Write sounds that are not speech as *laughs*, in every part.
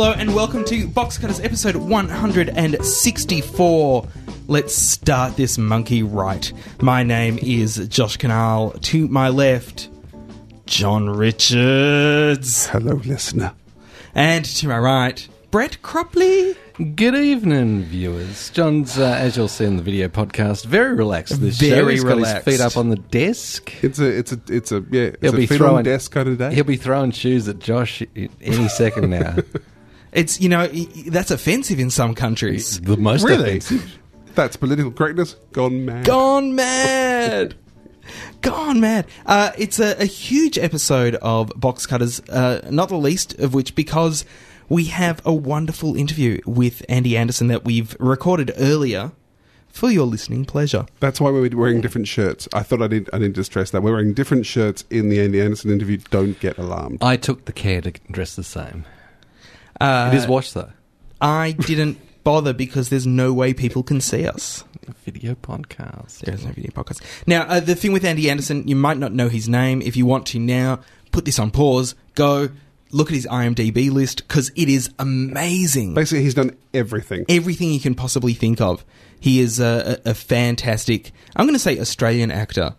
Hello and welcome to Box Cutters episode 164. Let's start this monkey right. My name is Josh Kinal. To my left, John Richards. Hello, listener. And to my right, Brett Cropley. Good evening, viewers. John's, uh, as you'll see in the video podcast, very relaxed this show. Very He's relaxed. got his feet up on the desk. It's a, it's a, it's a, yeah, it's He'll a be feet throwing- on desk kind of day. He'll be throwing shoes at Josh i- any second now. *laughs* It's, you know, y- y- that's offensive in some countries. the most Really? offensive. That's political correctness gone mad. Gone mad. *laughs* Gone mad. Uh, it's a, a huge episode of Box Cutters, uh, not the least of which because we have a wonderful interview with Andy Anderson that we've recorded earlier for your listening pleasure. That's why we're wearing different shirts. I thought I need, I need to stress that we're wearing different shirts in the Andy Anderson interview. Don't get alarmed. I took the care to dress the same. Uh, it is washed, though. I didn't bother because there's no way people can see us. Video podcast. There's no video podcast. Now, uh, the thing with Andy Anderson, you might not know his name. If you want to now, put this on pause, go look at his IMDb list because it is amazing. Basically, he's done everything. Everything you can possibly think of. He is a, a, a fantastic, I'm going to say Australian actor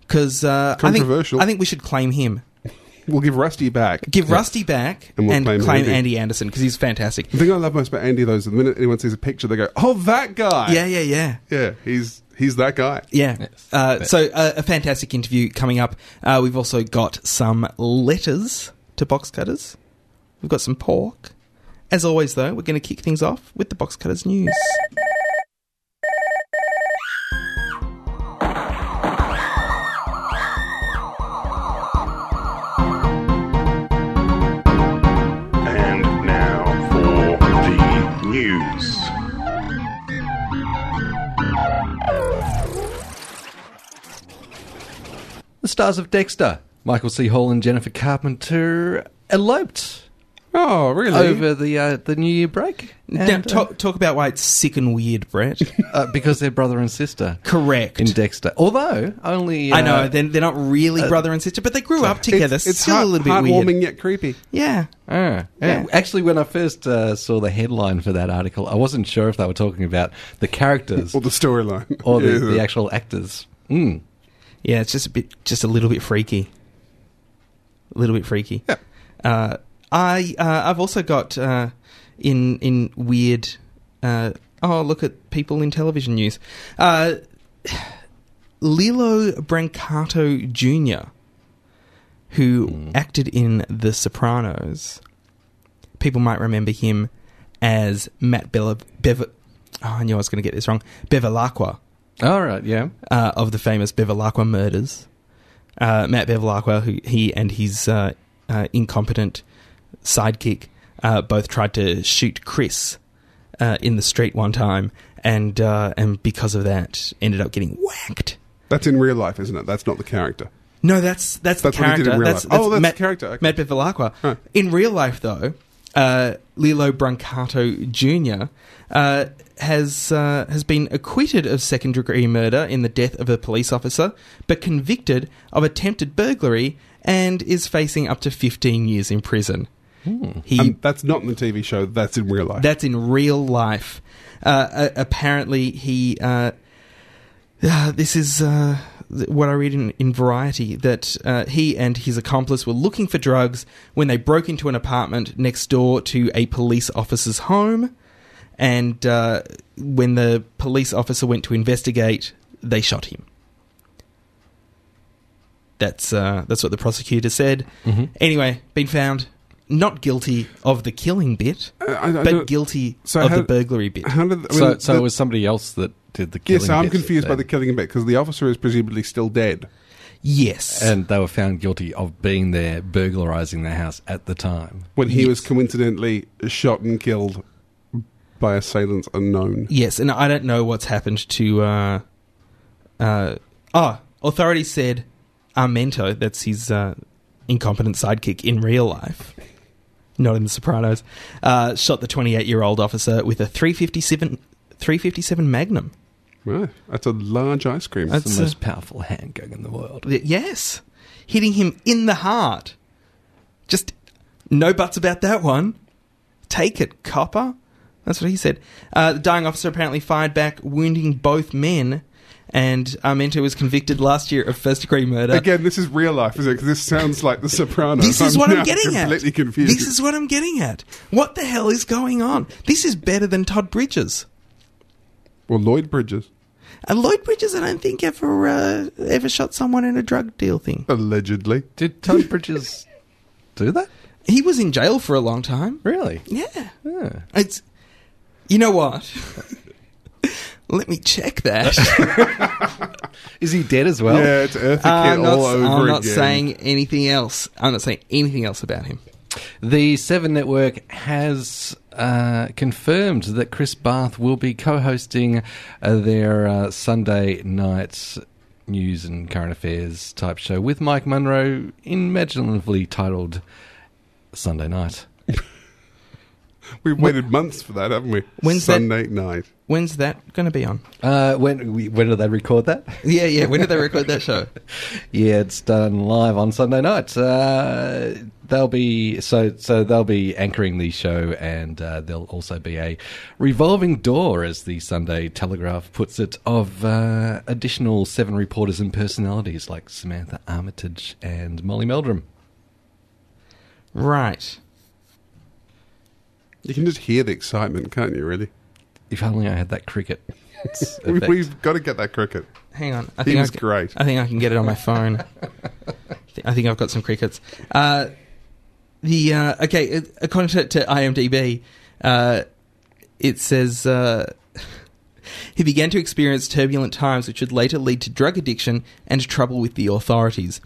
because uh, I think, Controversial. I think we should claim him. We'll give Rusty back. Give Rusty back And and, we'll claim claim, Andy. Andy Anderson because he's fantastic. The thing I love most about Andy, though, is the minute anyone sees a picture, they go, "Oh, that guy." Yeah, yeah, yeah. yeah. He's he's that guy. Yeah. Yes. Uh, so uh, a fantastic interview coming up. Uh, we've also got some letters to box cutters. We've got some pork. As always, though, we're going to kick things off with the box cutters news. And now for the news. The stars of Dexter, Michael C. Hall and Jennifer Carpenter, eloped Oh, really? over the uh, the New Year break. now, And, uh, talk, talk about why it's sick and weird, Brett. *laughs* uh, because they're brother and sister Correct. in Dexter. Although only uh, I know they're, they're not really brother and sister, but they grew up together. It's, it's Still heart, a little bit heartwarming weird. yet creepy. Yeah. Ah, yeah. Yeah. Actually, when I first uh, saw the headline for that article, I wasn't sure if they were talking about the characters *laughs* Or the storyline. *laughs* or the, Yeah. the actual actors. Mm. Yeah, it's just a bit, just a little bit freaky. A little bit freaky. Yeah. Uh, I, uh, I've also got uh, in in weird. Uh, oh, look at people in television news. Uh, Lilo Brancato Jr., who acted in The Sopranos. People might remember him as Matt Bella. Bev- oh, I knew I was going to get this wrong. Bevilacqua All right, yeah. uh, of the famous Bevilacqua murders. Uh, Matt Bevilacqua, who he and his uh, uh, incompetent sidekick uh, both tried to shoot Chris uh, in the street one time, and uh, and because of that, ended up getting whacked. That's in real life, isn't it? That's not the character. No, that's that's, That's the what he character. did in real that's, life. Oh, that's Matt, the character, okay. Matt Bevilacqua. Huh. In real life, though, uh, Lilo Brancato Jr. Uh, has uh, has been acquitted of second degree murder in the death of a police officer, but convicted of attempted burglary and is facing up to 15 years in prison. He And that's not in the TV show. That's in real life. that's in real life. Uh, uh, apparently, he. Uh, uh, this is uh, what I read in, in Variety that uh, he and his accomplice were looking for drugs when they broke into an apartment next door to a police officer's home. And uh, when the police officer went to investigate, they shot him. That's uh, that's what the prosecutor said. Anyway, been found not guilty of the killing bit, I- I- I but guilty so of how- the burglary bit. How did? I so mean, so the- it was somebody else that did the killing. Yes, I'm bit confused by the killing bit because the officer is presumably still dead. Yes, And they were found guilty of being there, burglarizing their house at the time. when he was coincidentally shot and killed by assailants unknown. yes, and I don't know what's happened to. Uh, uh, oh, authorities said Armento, that's his uh, incompetent sidekick in real life, not in The Sopranos, uh, shot the 28 year old officer with a 357, 357 Magnum. Right, that's a large ice cream. That's- It's the most powerful handgun in the world. Yes, hitting him in the heart. Just no buts about that one. Take it, copper. That's what he said. Uh, the dying officer apparently fired back, wounding both men. And Armento was convicted last year of first degree murder. Again, this is real life, is it? 'Cause this sounds like The Sopranos. This is what I'm getting at. completely confused. This is what I'm getting at. What the hell is going on? This is better than Todd Bridges. well, Lloyd Bridges, And Lloyd Bridges, I don't think ever uh, ever shot someone in a drug deal thing. allegedly. Did Todd *laughs* Bridges do that? He was in jail for a long time. Really? Yeah, Yeah. it's. You know what? *laughs* Let me check that. *laughs* Is he dead as well? yeah, it's Eartha Kitt I'm not, all over I'm not again. saying anything else. I'm not saying anything else about him. The Seven Network has uh, confirmed that Chris Bath will be co-hosting uh, their uh, Sunday night news and current affairs type show with Mike Munro, imaginatively titled Sunday Night. *laughs* We've waited months for that, haven't we? When's that- Sunday night. When's that going to be on? Uh, when when did they record that? Yeah, yeah. When did they record that show? *laughs* Yeah, it's done live on Sunday night. Uh, they'll be so so they'll be anchoring the show, and uh, there'll also be a revolving door, as the Sunday Telegraph puts it, of uh, additional seven reporters and personalities like Samantha Armitage and Molly Meldrum. Right. You can just hear the excitement, can't you? Really, If only I had that cricket. *laughs* we, effect. we've got to get that cricket. Hang on. I He think was I can, great. I think I can get it on my phone. *laughs* I think I've got some crickets. Uh, the uh, okay, uh, according to, to IMDb, uh, it says uh, *laughs* he began to experience turbulent times, which would later lead to drug addiction and trouble with the authorities.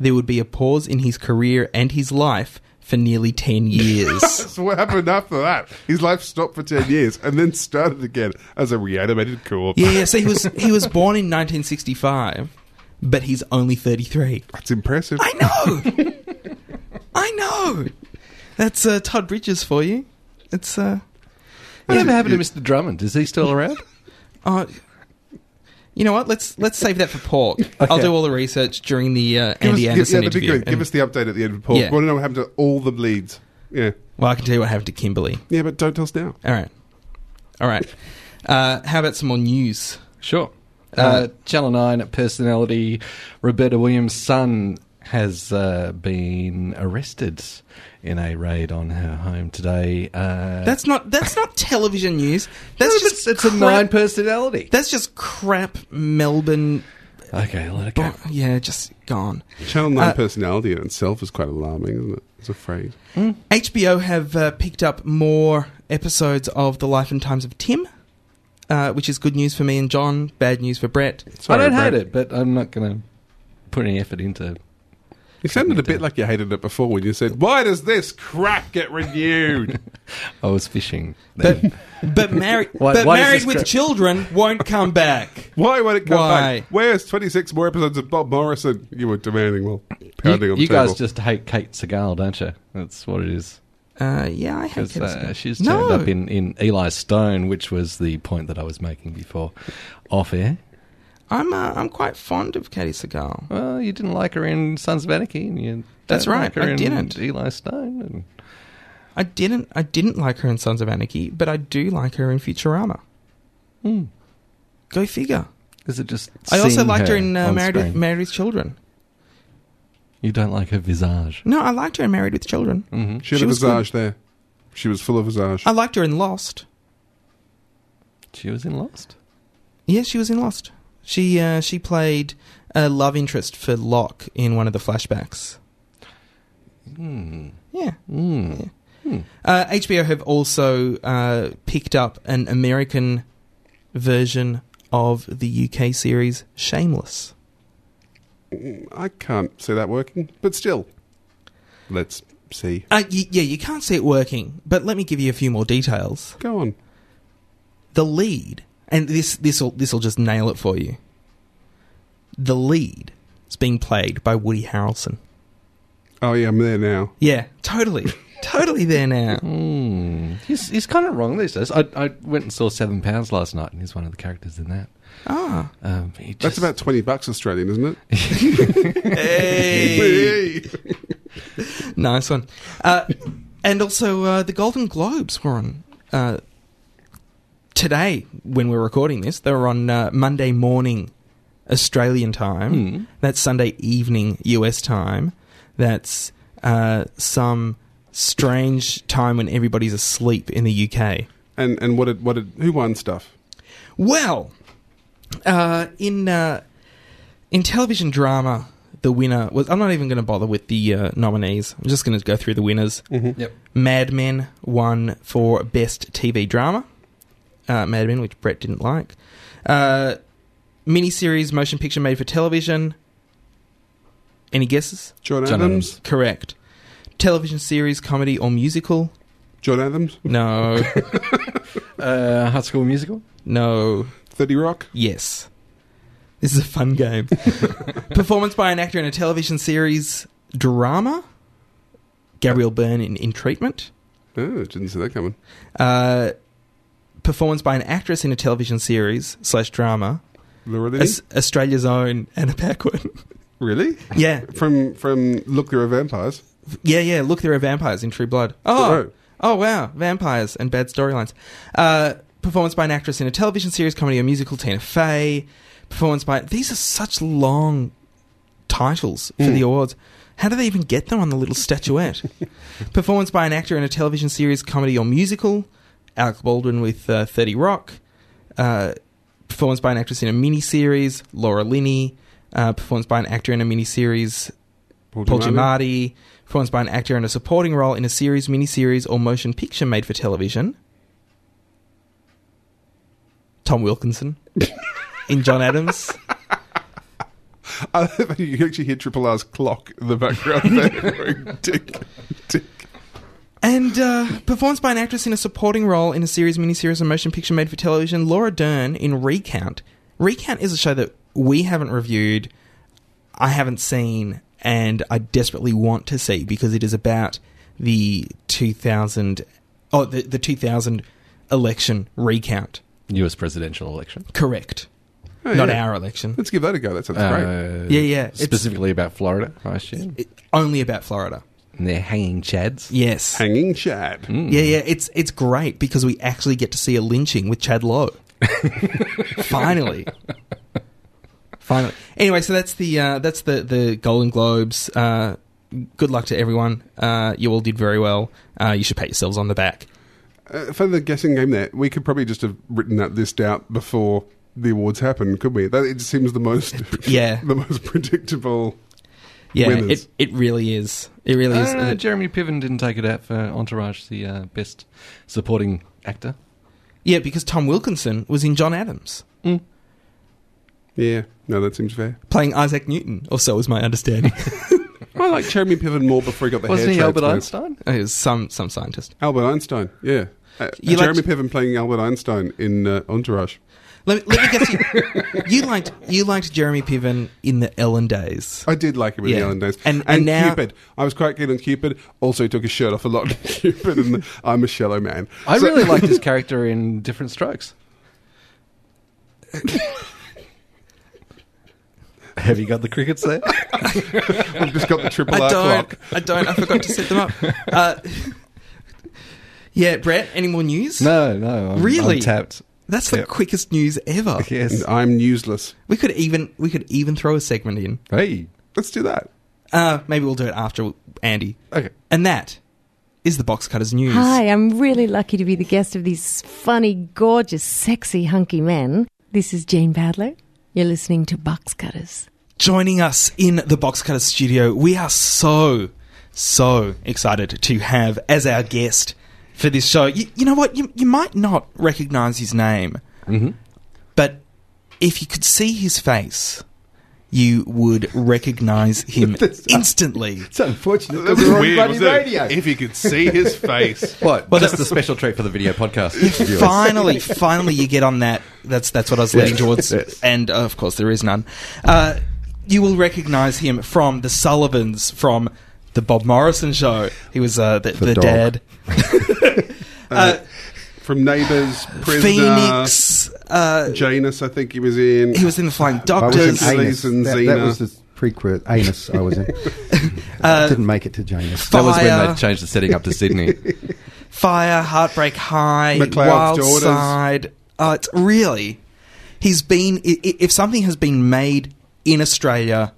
There would be a pause in his career and his life for nearly ten years. *laughs* So what happened after that? His life stopped for ten years and then started again as a reanimated corpse. yeah, yeah. So he was he was born in 1965, but he's only 33. That's impressive. I know. I know. That's uh, Todd Bridges for you. It's uh, Whatever happened to Mr. Drummond? Is he still around? *laughs* uh, you know what? Let's let's save that for Paul. *laughs* I'll do all the research during the uh, Give us, Andy give, Anderson yeah, that'd be interview. good. Give And- us the update at the end of Paul. Yeah. We want to know what happened to all the leads. Yeah, well, I can tell you what happened to Kimberly. yeah, but don't tell us now. All right, all right. Uh, how about some more news? Sure. Uh, Channel 9 personality Roberta Williams' son has uh, been arrested in a raid on her home today. Uh, That's not that's not television news. *laughs* That's No, just but it's a nine personality. That's just crap. Melbourne. Okay, let it go. Bo- yeah, just gone. Channel Nine Uh, personality in itself is quite alarming, isn't it? As a phrase. HBO have uh, picked up more episodes of The Life and Times of Tim, uh, which is good news for me and John, bad news for Brett. Sorry, I don't Brad. hate it, but I'm not going to put any effort into. You sounded a bit like you hated it before when you said, "Why does this crap get renewed?" *laughs* I was fishing. But *laughs* but married *laughs* Why- but why does married this with crap- children won't come back. Why won't it come Why? back? Where's 26 more episodes of Bob Morrison? You were demanding, well, pounding you on the you table. guys just hate Kate Sagal, don't you? That's what it is. Uh, yeah, I hate Because Kenneth uh, Smith. she's no. turned up in, in Eli Stone, which was the point that I was making before off air. I'm uh, I'm quite fond of Katie Sagal. Well, you didn't like her in Sons of Anarchy, and you That's right, like her I in didn't. Eli Stone. And I didn't I didn't like her in Sons of Anarchy, but I do like her in Futurama. Hmm. Go figure. is it just? I also liked her in uh, Married with, screen? Married with Children. You don't like her visage. No, I liked her in Married with Children. hmm she had she a was visage there. She was full of visage. I liked her in Lost. She was in Lost. Yes, she was in Lost. She uh, she played a love interest for Locke in one of the flashbacks. Hmm. Yeah. Hmm. Hmm. Uh, HBO have also uh, picked up an American version of the UK series Shameless. I can't see that working, but still, let's see. Uh, y- yeah, you can't see it working, but let me give you a few more details. Go on. The lead, and this this will this will just nail it for you. The lead is being played by Woody Harrelson. Oh yeah, I'm there now. Yeah, totally, *laughs* totally there now. Hmm. He's, he's kind of wrong these days. I, I went and saw Seven Pounds last night, and he's one of the characters in that. Ah, Um, he That's about 20 bucks Australian, isn't it? *laughs* hey, *laughs* nice one. Uh, and also uh, the Golden Globes were on uh, today when we're recording this. They were on uh, Monday morning Australian time. Hmm. That's Sunday evening US time. That's uh, some strange time when everybody's asleep in the UK. And and what did what did who won stuff? Well, uh, in uh, in television drama, the winner was. I'm not even going to bother with the uh, nominees. I'm just going to go through the winners. Yep. Mad Men won for best TV drama. Uh, Mad Men, which Brett didn't like. Uh, miniseries motion picture made for television. Any guesses? John, John Adams. Correct. Television series, comedy, or musical? John Adams. No. *laughs* Uh, High School Musical. no. Thirty Rock. Yes. This is a fun game. *laughs* Performance by an actor in a television series drama. Gabriel Byrne in, in treatment. Oh, didn't see that coming. Uh, performance by an actress in a television series slash drama. As- Australia's own Anna Paquin. *laughs* really? yeah, From from Look, There Are Vampires. yeah, yeah. Look, there are vampires in True Blood. Oh, Oh. oh, wow, vampires and bad storylines. Uh, performance by an actress in a television series, comedy, or musical. Tina Fey. Performance by these are such long titles for Mm. the awards. How do they even get them on the little statuette? *laughs* performance by an actor in a television series, comedy, or musical. Alec Baldwin with uh, Thirty Rock. Uh, performance by an actress in a miniseries, Laura Linney. Uh, performance by an actor in a miniseries, Paul Giamatti. Performance by an actor in a supporting role in a series, miniseries, or motion picture made for television. Tom Wilkinson *laughs* in John Adams. You actually hear Triple R's clock in the background *laughs* there. tick, tick. And uh, performance by an actress in a supporting role in a series, miniseries, and motion picture made for television, Laura Dern in Recount. Recount is a show that we haven't reviewed, I haven't seen, and I desperately want to see because it is about the 2000, oh, the, the 2000 election recount. U.S. presidential election. Correct. Oh, Not yeah. our election. Let's give that a go. That sounds great. Uh, Yeah, yeah, it's- Specifically about Florida, I assume. It- only about Florida. And they're hanging chads. Yes. Hanging Chad. Mm. Yeah, yeah, it's it's great because we actually get to see a lynching with Chad Lowe. *laughs* Finally. Finally. Anyway, so that's the uh, that's the the Golden Globes. Uh, good luck to everyone. Uh, you all did very well. Uh, you should pat yourselves on the back. Uh, for the guessing game there, we could probably just have written that list out before the awards happened, could we? That it seems the most *laughs* Yeah. *laughs* the most predictable. Yeah, Winners. it it really is. It really is. Uh, Uh, Jeremy Piven didn't take it out for Entourage, the uh, best supporting actor. yeah, because Tom Wilkinson was in John Adams Yeah, no, that seems fair. playing Isaac Newton, or so is my understanding. *laughs* *laughs* I like Jeremy Piven more before he got the Wasn't hair he Albert transplant. Einstein? it was some some scientist. Albert Einstein, yeah. Uh, You Jeremy liked- Piven playing Albert Einstein in uh, Entourage. Let me, let me guess. You, you liked you liked Jeremy Piven in the Ellen days. I did like him in Yeah. the Ellen days. And- and now- Cupid. I was quite keen on Cupid. Also, he took his shirt off a lot in *laughs* Cupid, and I'm a shallow man. I So- really liked *laughs* his character in Different Strokes. Have you got the crickets there? *laughs* I've just got the triple I R don't. clock. I don't. I forgot to set them up. Uh, yeah, Brett. Any more news? no, no. I'm, Really? I'm tapped. That's the Yep. quickest news ever. *laughs* Yes. And I'm newsless. We could even we could even throw a segment in. Hey. Let's do that. Uh, maybe we'll do it after Andy. Okay. And that is the Box Cutters news. Hi, I'm really lucky to be the guest of these funny, gorgeous, sexy, hunky men. This is Jane Badler. You're listening to Box Cutters. Joining us in the Box Cutters studio, we are so so excited to have as our guest for this show. You, you know what? You you might not recognize his name. Mm-hmm. But if you could see his face, you would recognize *laughs* him instantly. It's unfortunate That was weird, wasn't it? If you could see his *laughs* face. What? Well, that's the special treat for the video podcast. finally, finally, you get on that. That's that's what I was leading towards, yes. and uh, of course, there is none. Uh, you will recognize him from the Sullivans, from the Bob Morrison show. He was uh, the, the, The dad. *laughs* uh, From Neighbours, Prisoner, Phoenix. Uh, Janus, I think he was in. he was in the Flying That was Doctors. an Hercules and that, Xena. that was the prequel Anus I was in. *laughs* Uh, Didn't make it to Janus. That was when they changed the setting up to Sydney. *laughs* Fire, Heartbreak High, McLeod's Wild Daughters. Side. Oh, it's really. He's been. i- i- If something has been made in Australia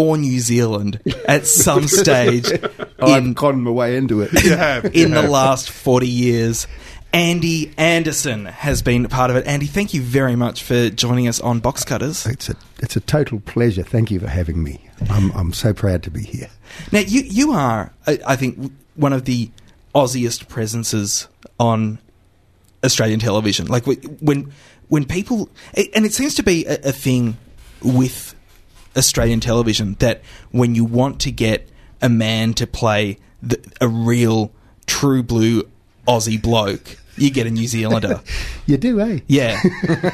or New Zealand at some *laughs* stage I've in, gotten my way into it. *laughs* You have. in the last 40 years, Andy Anderson has been part of it. Andy, thank you very much for joining us on Box Cutters. It's a it's a total pleasure. Thank you for having me. I'm I'm so proud to be here. Now, you you are, I, I think, one of the Aussiest presences on Australian television. Like when when people, and it seems to be a, a thing with Australian television that when you want to get a man to play the, a real true blue Aussie bloke, you get a New Zealander. *laughs* You do, eh? Yeah,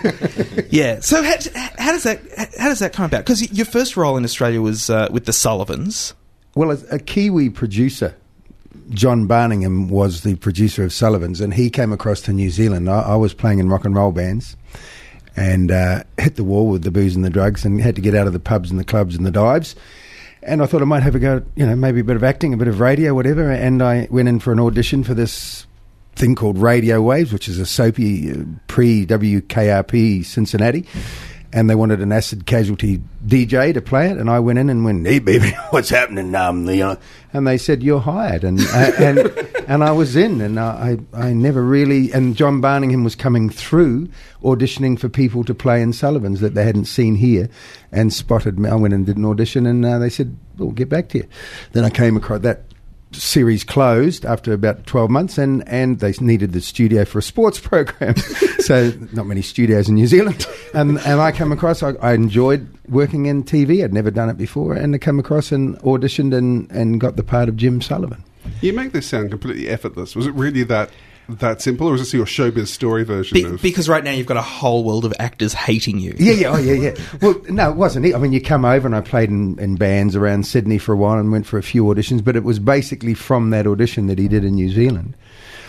*laughs* yeah. So how, how does that how does that come about? Because your first role in Australia was uh, with the Sullivans. Well, a, a Kiwi producer, John Barningham, was the producer of Sullivan's, and he came across to New Zealand. I, I was playing in rock and roll bands, and uh, hit the wall with the booze and the drugs, and had to get out of the pubs and the clubs and the dives. And I thought I might have a go, you know, maybe a bit of acting, a bit of radio, whatever. And I went in for an audition for this thing called Radio Waves, which is a soapy uh, pre WKRP Cincinnati. And they wanted an acid casualty DJ to play it, and I went in and went, "Hey, baby, *laughs* what's happening?" Um, you know, and they said, "You're hired," and uh, and *laughs* and I was in, and I I never really. And John Barningham was coming through auditioning for people to play in Sullivan's that they hadn't seen here, and spotted me. I went and did an audition, and uh, they said, "We'll get back to you." Then I came across that series closed after about 12 months and, and they needed the studio for a sports *laughs* program. So not many studios in New Zealand. And, and I came across I, I enjoyed working in TV I'd never done it before and I came across and auditioned and, and got the part of Jim Sullivan. You make this sound completely effortless. Was it really that that simple, or is this your showbiz story version Be- of? because right now you've got a whole world of actors hating you. Yeah, yeah, oh, yeah, yeah. *laughs* Well, no, it wasn't. I mean, you come over and I played in, in bands around Sydney for a while and went for a few auditions, but it was basically from that audition that he did in New Zealand.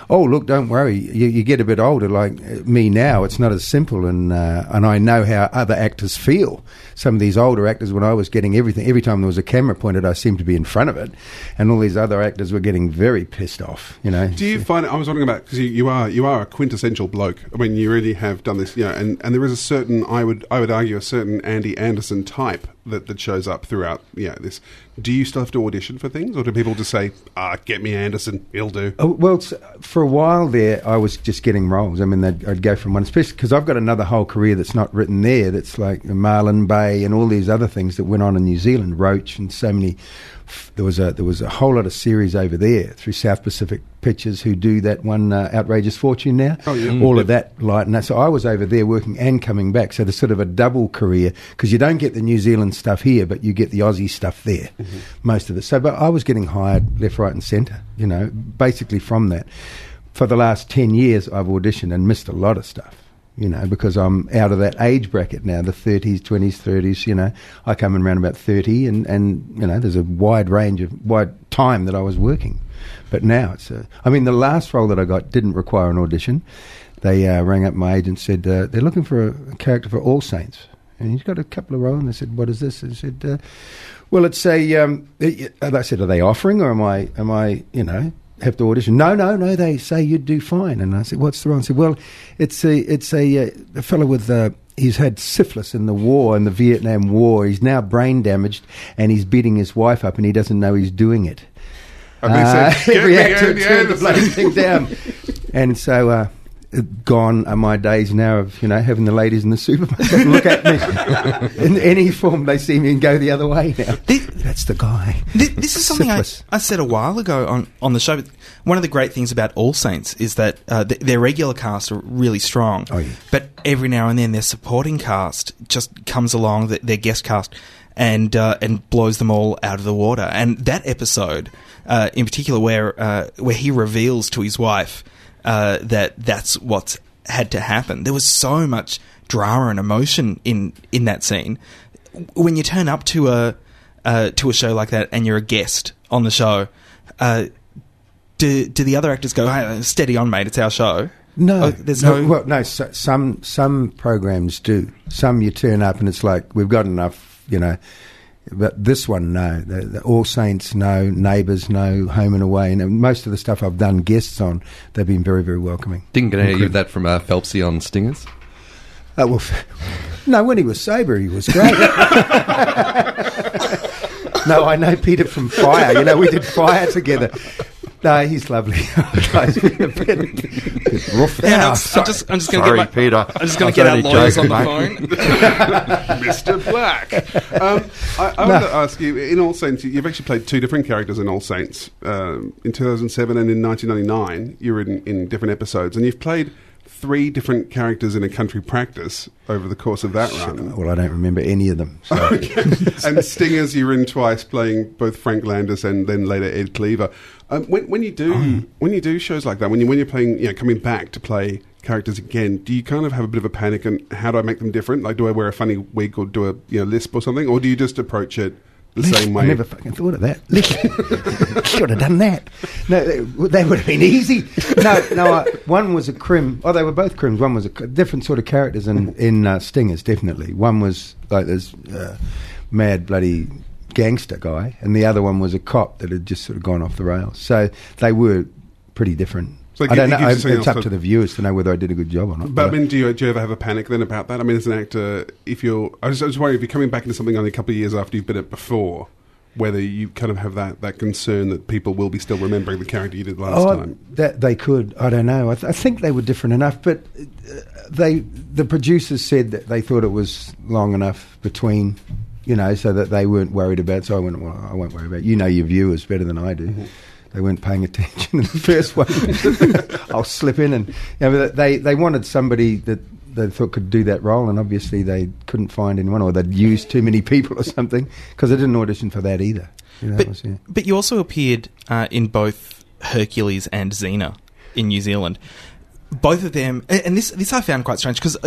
Oh, look, don't worry. You, you get a bit older, like uh, me now. It's not as simple, and uh, and I know how other actors feel. Some of these older actors, when I was getting everything, every time there was a camera pointed, I seemed to be in front of it, and all these other actors were getting very pissed off. You know. Do you find? I was wondering about because you, you are you are a quintessential bloke. I mean, you really have done this, you know, and, and there is a certain I would I would argue a certain Andy Anderson type that, that shows up throughout. Yeah, this. Do you still have to audition for things, or do people just say, "Ah, get me Anderson, he'll do"? Oh, well, for a while there, I was just getting roles. I mean, I'd go from one, especially because I've got another whole career that's not written there. That's like Marlin Bay and all these other things that went on in New Zealand, Roach and so many. There was a there was a whole lot of series over there through South Pacific Pictures who do that one uh, outrageous fortune now. Oh, yeah. All of that light and that. So I was over there working and coming back. So there's sort of a double career because you don't get the New Zealand stuff here, but you get the Aussie stuff there, most of it. So, but I was getting hired left, right, and centre. You know, basically from that. For the last ten years, I've auditioned and missed a lot of stuff. You know, because I'm out of that age bracket now, the 30s, 20s, 30s. You know, I come in around about 30, and and you know, there's a wide range of wide time that I was working. But now it's, a, I mean, the last role that I got didn't require an audition. They uh, rang up my agent, and said uh, they're looking for a, character for All Saints, and he's got a couple of roles. And they said, "What is this?" I said, uh, "Well, it's a." Um, uh, said, "Are they offering, or am I? Am I? You know." Have to audition? No, no, no. They say you'd do fine, and I said, "What's the role?" I said, "Well, it's a it's a, uh, a fellow with uh, he's had syphilis in the war in the Vietnam War. He's now brain damaged, and he's beating his wife up, and he doesn't know he's doing it." And they Uh, said, "Get every me *laughs* actor Andy the Anderson." bloody thing down. *laughs* and so, uh, gone are my days now of you know having the ladies in the supermarket *laughs* look at me in any form they see me and go the other way now. Thi- That's the guy. This, this is something I, I said a while ago on, on the show. But one of the great things about All Saints is that uh, th- their regular cast are really strong. Oh, yeah. But every now and then their supporting cast just comes along, th- their guest cast, and uh, and blows them all out of the water. And that episode, uh, in particular, where uh, where he reveals to his wife uh, that that's what's had to happen, there was so much drama and emotion in in that scene. When you turn up to a uh, to a show like that and you're a guest on the show, uh, do do the other actors go, hey, "Steady on, mate, it's our show"? No, Oh, there's no. Well, no. So, some some programs do. Some you turn up and it's like we've got enough. You know, But this one, no. The, the All Saints, no. Neighbours, no. Home and Away. And most of the stuff I've done guests on, they've been very, very welcoming. Didn't get any of that from uh, Phelpsy on Stingers. Uh, well, *laughs* no, when he was sober, he was great. *laughs* no, I know Peter from Fire. You know, we did Fire together. No, he's lovely. *laughs* Guy's been a bit, bit *laughs* rough. Yeah, now. I'm, I'm just, I'm just going to get my, Peter. I'm just going to get our only lawyers on the joking, phone. *laughs* Mr. Black. Um, I, I want to ask you, in All Saints, you've actually played two different characters in All Saints. Um, in 2007 and in 1999, you were in, in different episodes, and you've played three different characters in a country practice over the course of that run. Well, I don't remember any of them. So. *laughs* *laughs* and Stingers, you're in twice, playing both Frank Landis and then later Ed Cleaver. Um, when, when you do when you do shows like that, when you when you're playing, you know, coming back to play characters again, do you kind of have a bit of a panic and how do I make them different? Like, do I wear a funny wig or do a you know lisp or something, or do you just approach it the same way? I never fucking thought of that. *laughs* Should have done that. No, they, they would have been easy. No, no. Uh, one was a crim. Oh, they were both crims. One was a different sort of characters in in uh, Stingers. Definitely. One was like this uh, mad bloody gangster guy, and the other one was a cop that had just sort of gone off the rails. So they were pretty different. So I don't know. something It's up to- the viewers to know whether I did a good job or not. But I mean, do you, do you ever have a panic then about that? I mean, as an actor, if you're, I was, I was worried if you're coming back into something only a couple of years after you've been it before, whether you kind of have that, that concern that people will be still remembering the character you did last oh, time. that they could. I don't know. I, th- I think they were different enough, but uh, they the producers said that they thought it was long enough between, you know, so that they weren't worried about. So I went, well, I won't worry about. It. You know your viewers better than I do. They weren't paying attention in the first one. *laughs* I'll slip in and you know, they they wanted somebody that they thought could do that role, and obviously they couldn't find anyone, or they'd used too many people or something because they didn't audition for that either. You know, But, was, yeah. but you also appeared uh, in both Hercules and Xena in New Zealand. Both of them, and and this this I found quite strange because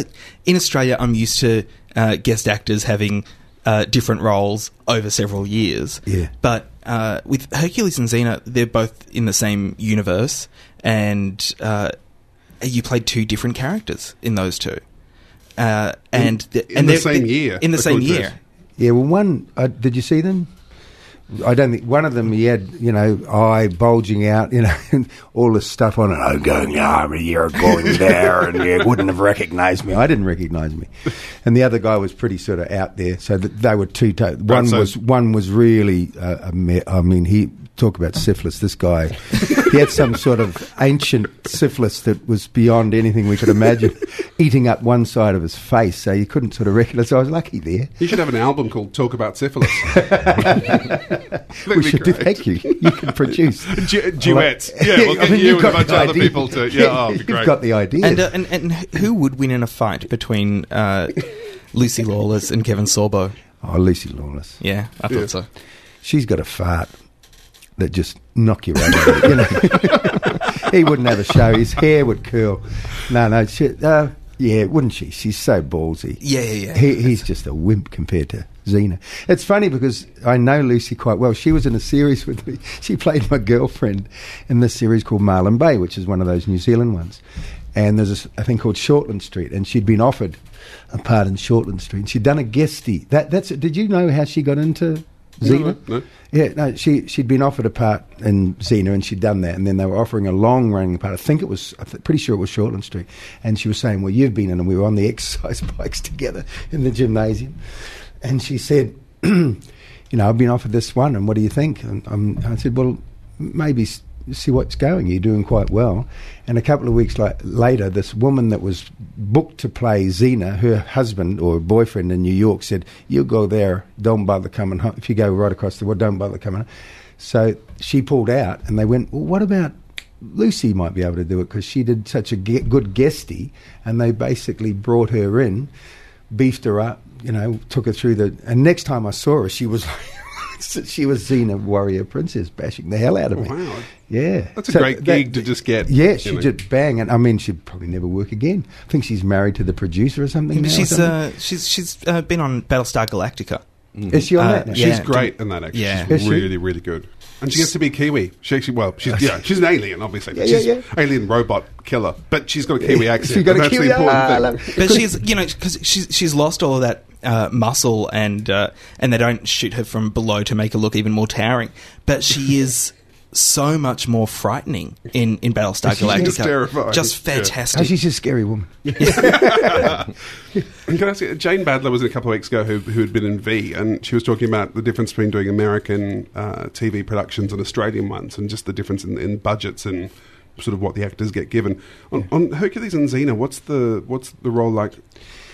in Australia I'm used to uh, guest actors having uh, different roles over several years. Yeah. But uh, with Hercules and Xena, they're both in the same universe, and uh, you played two different characters in those two. Uh, and In- the, in and the they're- same year, In the same year. Yeah, well, one uh, did you see them? I don't think one of them. He had, you know, eye bulging out, you know, *laughs* and all this stuff on it. I'm going over here, going *laughs* there, and you wouldn't have recognised me. I didn't recognise me, and the other guy was pretty sort of out there. So they were two. To- one so- was one was really. Uh, a me- I mean, he talk about syphilis. This guy, he had some sort of ancient syphilis that was beyond anything we could imagine, *laughs* eating up one side of his face. So you couldn't sort of recognise. So I was lucky there. You should have an album called Talk About Syphilis. We should do. Thank you. You can produce *laughs* Du- duets. Yeah, we'll get you you've and a got bunch the of other idea. people to. Yeah, oh, it'd be great. You've got the idea. And, uh, and and who would win in a fight between uh, Lucy Lawless and Kevin Sorbo? oh, Lucy Lawless. Yeah, I thought Yeah. so. She's got a fart that just knock you right out. You know, *laughs* he wouldn't have a show. His hair would curl. No, no. She, uh, yeah, wouldn't she? She's so ballsy. Yeah, yeah, yeah. He, he's just a wimp compared to Xena. It's funny because I know Lucy quite well. She was in a series with me. *laughs* She played my girlfriend in this series called Marlin Bay, which is one of those New Zealand ones. And there's a thing called Shortland Street, and she'd been offered a part in Shortland Street. She'd done a guestie. That, that's. Did you know how she got into Xena? No, no. Yeah, no, she she'd been offered a part in Xena, and she'd done that, and then they were offering a long running part. I think it was, I'm th- pretty sure it was Shortland Street, and she was saying, "Well, you've been in, and we were on the *laughs* exercise bikes together in the gymnasium," and she said, *clears throat* "You know, I've been offered this one, and what do you think?" And um, I said, "Well, maybe." See what's going. You're doing quite well. And a couple of weeks later, this woman that was booked to play Xena, her husband or boyfriend in New York, said, "You go there. Don't bother coming home. If you go right across the world, don't bother coming." home. So she pulled out, and they went, "Well, what about Lucy? Might be able to do it because she did such a ge- good guestie." And they basically brought her in, beefed her up, you know, took her through the. And next time I saw her, she was. *laughs* She was Xena Warrior Princess, bashing the hell out of Oh, me. wow. Yeah, That's a So great gig to just get, Yeah, she know. just bang, and I mean, she'd probably never work again. I think she's married to the producer or something. now or she's something. uh, she's she's uh, been on Battlestar Galactica. Is she on uh, that? Now? yeah. She's great in that. Actually, Yeah. she's Is she? really, really good. And she gets to be Kiwi. She actually, well, she's *laughs* yeah, she's an alien, obviously. Yeah, yeah, she's yeah. alien robot killer, but she's got a Kiwi *laughs* accent. she's got a Kiwi the important ah, I thing. love- But she's you know because she's she's lost all of that uh, muscle, and uh, and they don't shoot her from below to make her look even more towering. But she *laughs* is so much more frightening in in Battlestar Galactica. just terrifying. Just Yeah. Oh, fantastic. she's a scary woman. *laughs* And can I ask you, Jane Badler was in a couple of weeks ago who, who had been in V, and she was talking about the difference between doing American uh, TV productions and Australian ones, and just the difference in, in budgets and sort of what the actors get given. On, on Hercules and Xena, what's the what's the role like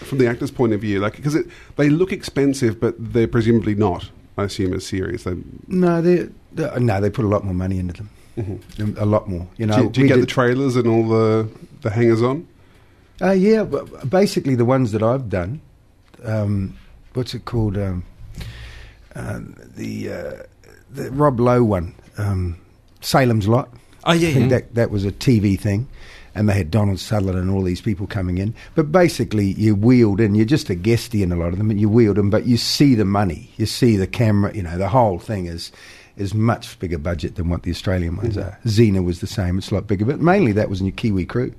from the actors' point of view? Like because they look expensive, but they're presumably not. I assume as series. They, No, they they- no, they put a lot more money into them. Mm-hmm. A lot more. You know, do, you- do you get did- the trailers and all the the hangers on? Uh, yeah, but basically the ones that I've done. Um, what's it called? Um, uh, the uh, the Rob Lowe one, um, Salem's Lot. oh yeah, I think yeah. that that was a TV thing, and they had Donald Sutherland and all these people coming in. But basically, you wheeled in. You're just a guestie in a lot of them, and you wheeled in. But you see the money, you see the camera. You know, the whole thing is is much bigger budget than what the Australian ones are. Xena was the same; it's a lot bigger, but mainly that was in your Kiwi crew,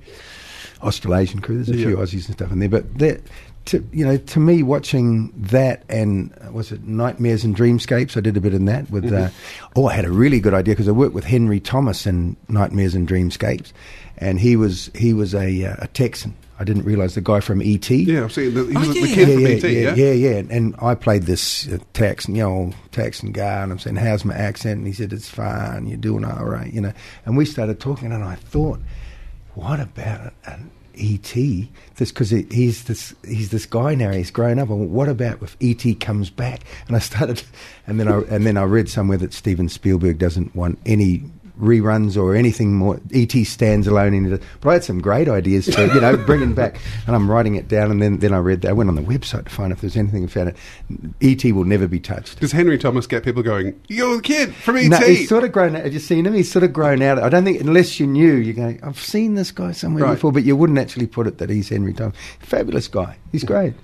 Australasian crew. There's a few Aussies and stuff in there, but that. To, you know, to me, watching that and was it Nightmares and Dreamscapes? I did a bit in that with. Uh, oh, I had a really good idea because I worked with Henry Thomas in Nightmares and Dreamscapes, and he was he was a, uh, a Texan. I didn't realise the guy from ET. Yeah, I've seen the, he Oh, was the yeah. kid yeah, from yeah, ET. yeah, Yeah, yeah, yeah. And I played this uh, Texan, you know, Texan guy, and I'm saying, "How's my accent?" And he said, "It's fine. You're doing all right," you know. And we started talking, and I thought, "What about an ET?" This because he's this he's this guy now. He's grown up. And what about if ET comes back? And I started, *laughs* and then I and then I read somewhere that Steven Spielberg doesn't want any reruns or anything more. ET stands alone in it. But I had some great ideas to, you know, bringing back, *laughs* and I'm writing it down. And then, then I read that. I went on the website to find if there's anything and found it. ET will never be touched. Does Henry Thomas get people going? You're the kid from ET. No, he's sort of grown out. Have you seen him? He's sort of grown out. I don't think, unless you knew, you go, I've seen this guy somewhere Right. before, but you wouldn't actually put it that he's Henry Thomas. Fabulous guy. He's great.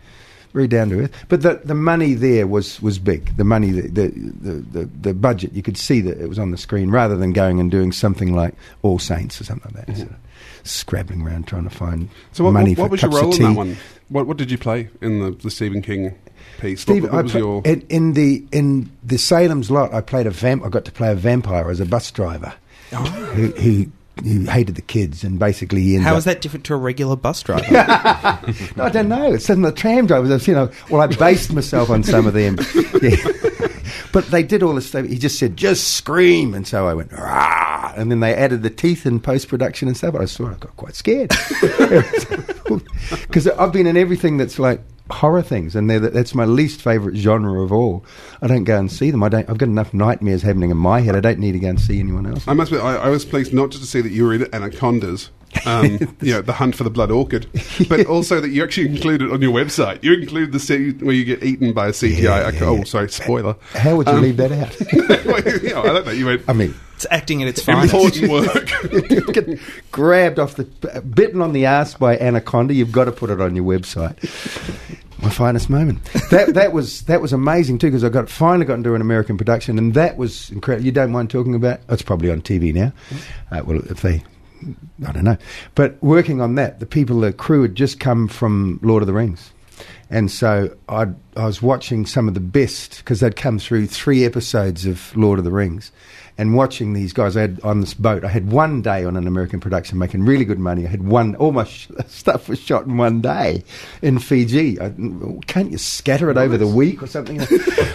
Very down to earth. But the, the money there was, was big. The money, the, the, the, the, budget, you could see that it was on the screen rather than going and doing something like All Saints or something like that. Sort of scrabbling around trying to find So what, money what, what for was your role in that one? What, what did you play in the, the Stephen King piece? Steve, what, what was pla- your? in, in the in the Salem's Lot. I played a vamp. I got to play a vampire as a bus driver Oh. who, who who hated the kids and basically he How up, that different to a regular bus driver? *laughs* No, I don't know. It's in the tram drivers. You know, well, I based myself on some of them. *laughs* Yeah. But they did all this stuff. He just said, just scream. And so I went, Rah! and then they added the teeth in post production and stuff. But I saw I got quite scared. *laughs* Because I've been in everything that's like horror things, and that's my least favourite genre of all. I don't go and see them. I don't. I've got enough nightmares happening in my head. I don't need to go and see anyone else. I must be. I, I was pleased not just to see that you were in Anacondas, um, *laughs* you know, the hunt for the blood orchid, but *laughs* also that you actually include it on your website. You include the scene where you get eaten by a CGI. Yeah, yeah, oh, yeah. sorry, spoiler. How would you Um, leave that out? well, you know, I don't know. You went I mean, it's acting at its finest. important work. *laughs* get grabbed off the bitten on the ass by anaconda. You've got to put it on your website. My finest moment. That that was that was amazing too because I got finally got into an American production and that was incredible. You don't mind talking about? It's probably on TV now. Uh, well, if they. I don't know. But working on that, the people, the crew had just come from Lord of the Rings. And so i I was watching some of the best because they'd come through three episodes of Lord of the Rings, and watching these guys. I had on this boat. I had one day on an American production, making really good money. I had one. All my sh- stuff was shot in one day in Fiji. I, can't you scatter it over the week or something?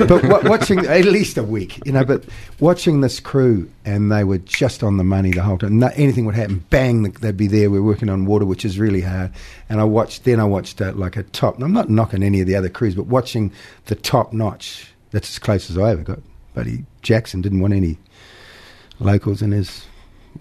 but wa- watching at least a week, you know. But watching this crew, and they were just on the money the whole time. No, anything would happen, bang, they'd be there. We're working on water, which is really hard. And I watched. Then I watched uh, like a top. and I'm not knocking any of the other crews, but watching the top notch. That's as close as I ever got. Buddy Jackson didn't want any locals in his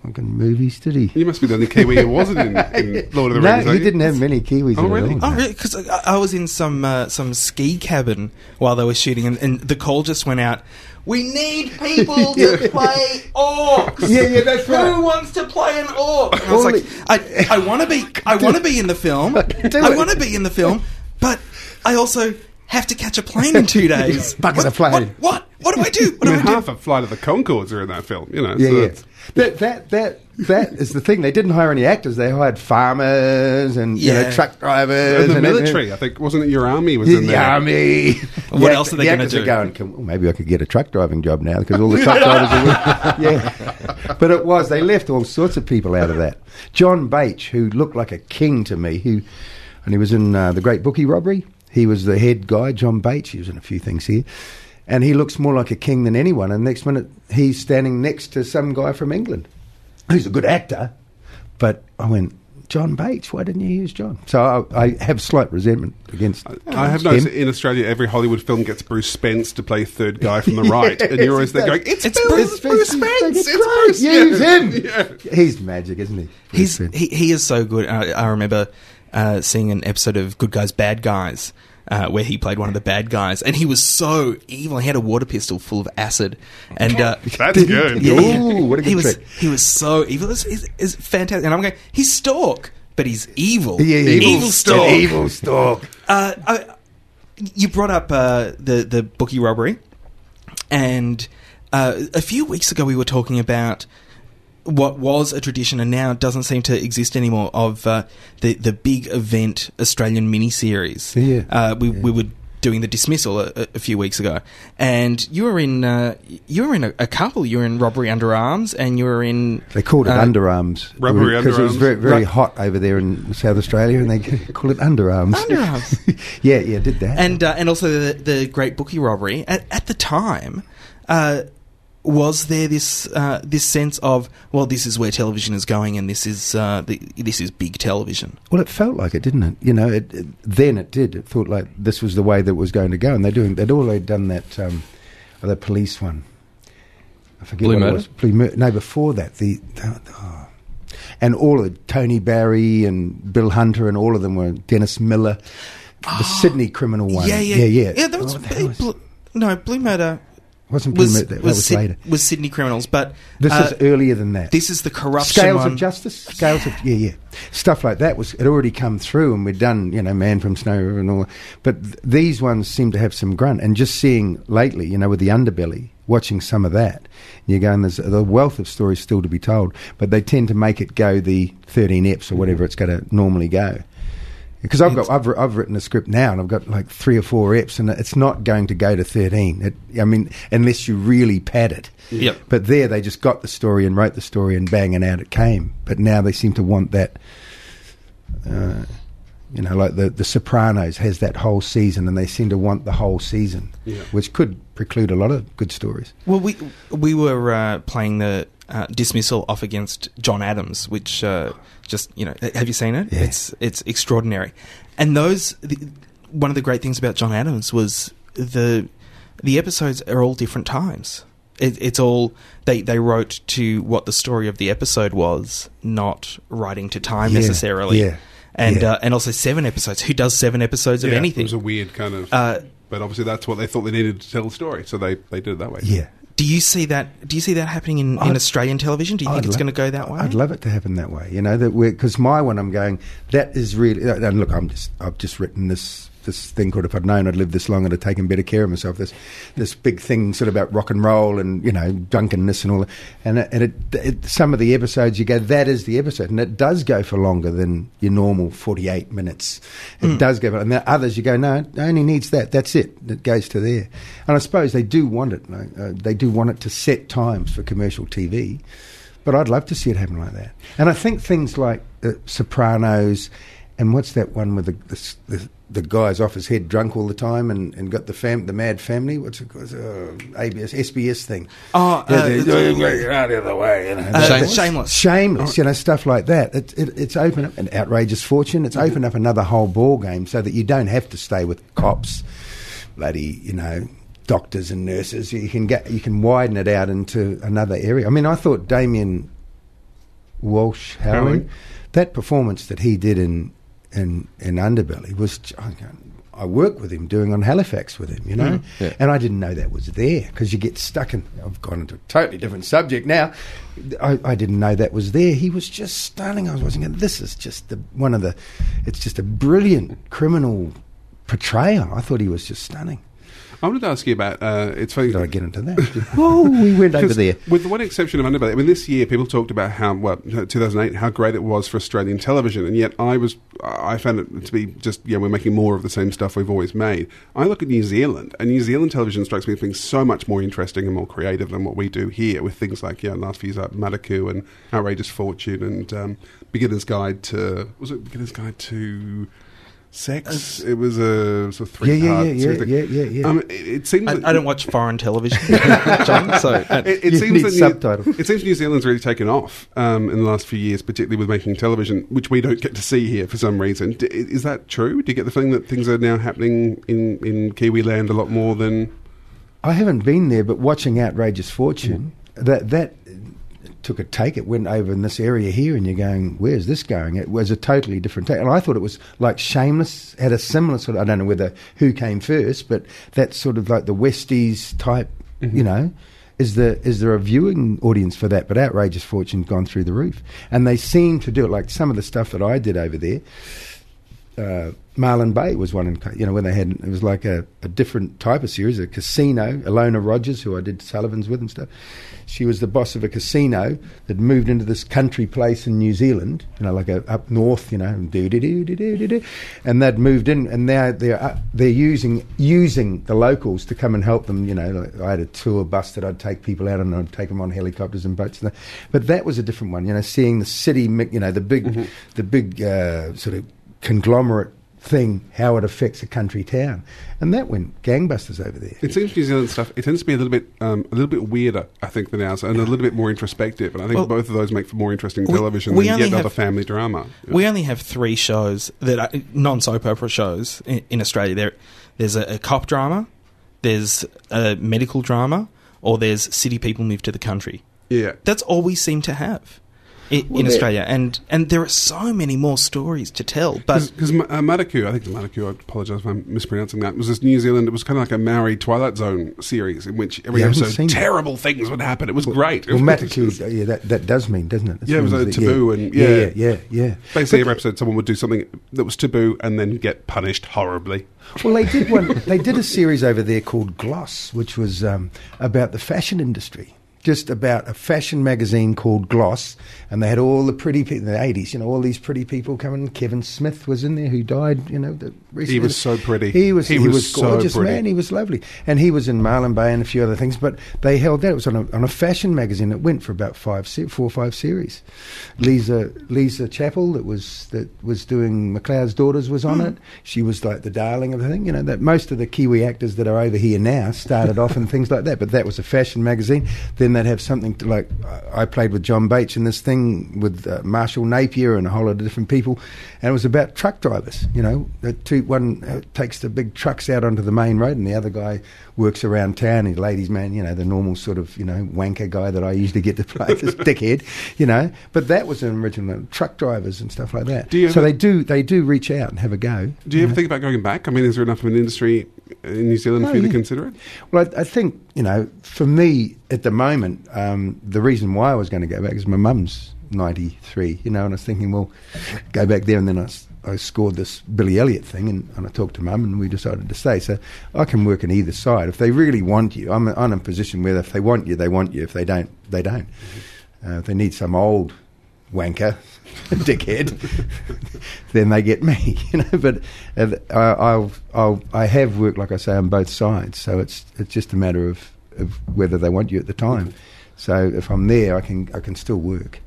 fucking movies, did he? You must be the only Kiwi who wasn't in, in *laughs* Lord of the no, Rings. he you? didn't have many Kiwis. Oh, really? at Oh, all. really? Because I, I was in some uh, some ski cabin while they were shooting, and, and the call just went out. We need people to *laughs* play orcs. Yeah, yeah, that's right. Who wants to play an orc? And I was like, I, I want to be, I *laughs* want to be in the film. I want to be in the film, but I also have to catch a plane in two *laughs* days. Bugger the What- plane. What? what? What do I do? What I do mean, I do? half of Flight of the Conchords are in that film. You know, Yeah, so yeah. That that that that is the thing. They didn't hire any actors. They hired farmers and you know truck drivers And the and military, I think, wasn't it your army was The, in the there? army. *laughs* What The else act- are they the gonna actors do? Going, well, maybe I could get a truck driving job now because all the truck *laughs* drivers are. Yeah, but it was they left all sorts of people out of that. John Bach, who looked like a king to me, who and he was in uh, the Great Bookie Robbery. He was the head guy, John Bach. He was in a few things here. And he looks more like a king than anyone. And next minute, he's standing next to some guy from England who's a good actor. But I went, John Bach, why didn't you use John? So I, I have slight resentment against I have him. noticed that in Australia, every Hollywood film gets Bruce Spence to play third guy from the *laughs* right, and you're always there going, "It's, It's Bruce, Bruce- Bruce, It's Spence, It's it's great, Bruce." use Yeah. him. *laughs* He's magic, isn't he? He's Bruce Spence. he, he is so good. I, I remember uh, seeing an episode of Good Guys Bad Guys. Uh, where he played one of the bad guys, and he was so evil. He had a water pistol full of acid, and uh, *laughs* That's good. yeah, yeah. Ooh, what a good he was trick. he was so evil. It's, it's, it's fantastic, and I'm going. He's Stork, but he's evil. Yeah, yeah, evil, evil Stork. stalk. Evil stalk. Uh, I, you brought up uh, the the bookie robbery, and uh, a few weeks ago we were talking about what was a tradition and now doesn't seem to exist anymore of uh, the the big event Australian miniseries. Yeah. uh, we we were doing the dismissal a, a few weeks ago, and you were in uh, you were in a, a couple. You were in robbery under arms, and you were in They called it uh, underarms Rubbery because it was very very Right. hot over there in South Australia, and they *laughs* call it underarms. Underarms. *laughs* yeah, yeah, did that. and uh, and also the, the Great Bookie robbery. At, at the time, uh, was there this uh, this sense of well, this is where television is going, and this is uh, the, this is big television. Well, it felt like it, didn't it? You know, it, it, then it did. It felt like this was the way that it was going to go, and they're doing. They'd already done that. Um, the police one. I forget Blue what Murder? it was. Blue Murder. No, before that, the. oh. And all of Tony Barry and Bill Hunter and all of them were Dennis Miller, the Sydney criminal one. Yeah, yeah, yeah, yeah. yeah. That was, What the hell was- Blu- no Blue Murder wasn't was. That was, was later. was Sydney criminals, but This uh, is earlier than that. this is the corruption Scales one. of Justice, Scales of yeah, yeah, stuff like that was had already come through, and we'd done you know Man from Snow River and all. But th- these ones seem to have some grunt, and just seeing lately, you know, with the underbelly, watching some of that, you're going, there's the wealth of stories still to be told, but they tend to make it go the 13 eps or whatever it's going to normally go. Because I've got, I've, I've written a script now, and I've got like three or four eps, and it's not going to go to 13. It, I mean, unless you really pad it. Yep. But there, they just got the story and wrote the story, and bang, and out it came. But now they seem to want that. Uh, you know, like the the Sopranos has that whole season, and they seem to want the whole season, Yeah. which could preclude a lot of good stories. Well, we we were uh, playing the uh, dismissal off against John Adams, which uh, just you know, have you seen it? Yeah. It's it's extraordinary, and those the, one of the great things about John Adams was the the episodes are all different times. It, it's all they they wrote to what the story of the episode was, not writing to time Yeah, necessarily. yeah, And yeah. uh, and also seven episodes. Who does seven episodes of Yeah, anything? It was a weird kind of. Uh, but obviously, that's what they thought they needed to tell the story, so they, they did it that way. Yeah, do you see that? Do you see that happening in, in Australian television? Do you think I'd it's lo- going to go that way? I'd love it to happen that way. You know that because my one, I'm going. That is really. And look, I'm just. I've just written this this thing called "If I'd Known I'd Live This Long, I'd Have Taken Better Care of Myself." This this big thing sort of about rock and roll and you know drunkenness and all. that. And it, and it, it, some of the episodes you go, that is the episode, and it does go for longer than your normal 48 minutes. It does go, for, and the others you go, no, it only needs that. That's it. It goes to there. And I suppose they do want it. Uh, they do want it to set times for commercial TV. But I'd love to see it happen like that. And I think things like uh, Sopranos and what's that one with the, the, the, the guy's off his head drunk all the time and, and got the fam, the mad family? What's it called? Uh, ABS, SBS thing. Oh, Yeah, uh, they- it's- get out of the way. You know, Uh, That- Shameless. Shameless, you know, stuff like that. It, it, it's opened up an outrageous fortune. It's opened up another whole ball game so that you don't have to stay with cops, bloody, you know, doctors and nurses. You can get, you can widen it out into another area. I mean, I thought Damien Walsh Howling, Howling. that performance that he did in in in Underbelly was. I worked with him doing on Halifax with him, you know, mm, Yeah. and I didn't know that was there because you get stuck in. I've gone into a totally different subject now. I, I didn't know that was there. He was just stunning. I was watching it. This is just the one of the. It's just a brilliant criminal portrayal. I thought he was just stunning. I wanted to ask you about. Uh, it's funny. Did I get into that? *laughs* oh, we went over there. With the one exception of Underbelly, I mean, this year people talked about how, well, 2008, how great it was for Australian television, and yet I was, I found it to be just, yeah, we're making more of the same stuff we've always made. I look at New Zealand, and New Zealand television strikes me as being so much more interesting and more creative than what we do here, with things like, yeah, last few years, like Madaku and Outrageous Fortune and um, Beginner's Guide to, was it Beginner's Guide to Sex? it was a sort of Yeah, three yeah, part yeah, yeah, series thing. yeah, yeah, yeah. Um, it, it seems I, that- I don't watch foreign television, *laughs* John. So uh, it, it You seems need that New, subtitles. it seems New Zealand's really taken off um, in the last few years, particularly with making television, which we don't get to see here for some reason. D- is that true? Do you get the feeling that things are now happening in, in Kiwi land a lot more than? I haven't been there, but watching Outrageous Fortune, that that took a take. It went over in this area here, and you're going, "Where's this going?" It was a totally different take, and I thought it was like Shameless had a similar sort. of... I don't know whether who came first, but that's sort of like the Westies type, you know. Is there is there a viewing audience for that? But Outrageous Fortune gone through the roof, and they seem to do it like some of the stuff that I did over there uh, Marlin Bay was one, in, you know, when they had it was like a, a different type of series, a casino. Ilona Rodgers, who I did Sullivan's with and stuff, she was the boss of a casino that moved into this country place in New Zealand, you know, like a, up north, you know, and do do do do do do and they'd moved in, and now they're uh, they're using using the locals to come and help them. You know, like I had a tour bus that I'd take people out and I'd take them on helicopters and boats, and that. but that was a different one. You know, seeing the city, you know, the big the big uh, sort of conglomerate thing, how it affects a country town, and that went gangbusters over there. It seems New Zealand stuff. It tends to be a little bit um, a little bit weirder, I think, than ours, and a little bit more introspective. And I think Well, both of those make for more interesting we- television we than only yet another have- family drama. we only have three shows that are non soap opera shows in, in Australia. There, there's a, a cop drama, there's a medical drama, or there's city people move to the country. yeah. That's all we seem to have in, Well, in Australia, and and there are so many more stories to tell. But Because uh, Madaku, I think the Madaku, I apologise if I'm mispronouncing that, was this New Zealand, it was kind of like a Maori Twilight Zone series in which every Yeah, episode seen it. terrible things would happen. It was great. Well, Mataku, yeah, that, that does mean, doesn't it? That Yeah, it was means a that- taboo and- yeah, yeah. yeah, yeah, yeah. Basically, But- every episode, someone would do something that was taboo and then get punished horribly. Well, they did one. They did a series over there called Gloss, which was um, about the fashion industry. Just about a fashion magazine called Gloss, and they had all the pretty people in the eighties. You know, all these pretty people coming. Kevin Smith was in there, who died. You know, the, recently. was so pretty. He was. He He, was was, gorgeous, pretty. man. He was lovely, and he was in Marlin Bay and a few other things. But they held that. It was on a, on a fashion magazine that went for about five, se- four or five series. Lisa Lisa Chappell that was that was doing McLeod's Daughters was on it. She was like the darling of the thing. You know that most of the Kiwi actors that are over here now started off in *laughs* things like that. But that was a fashion magazine. Then they'd have something to like. I I played with John Bach in this thing with uh, Marshall Napier and a whole lot of different people, and it was about truck drivers. You know, the two one uh, takes the big trucks out onto the main road, and the other guy works around town. He's a ladies' man. You know, the normal sort of you know wanker guy that I usually get to play this *laughs* dickhead. You know, but that was an original truck drivers and stuff like that. Do you so ever- they do they do reach out and have a go. Do you ever know. think about going back? I mean, is there enough of an industry in New Zealand Oh, for you to consider it? Well, I, I think you know, for me at the moment, um, the reason why I was going to go back is my mum's ninety three. You know, and I was thinking, well, go back there, and then I, I scored this Billy Elliot thing, and, and I talked to mum, and we decided to stay. So I can work on either side. If they really want you, I'm, I'm in a position where if they want you, they want you. If they don't, they don't. Uh, if they need some old wanker, *laughs* dickhead, *laughs* then they get me, *laughs* you know. But uh, I, I'll, I'll, I have worked, like I say, on both sides, so it's it's just a matter of, of whether they want you at the time. So if I'm there, I can I can still work.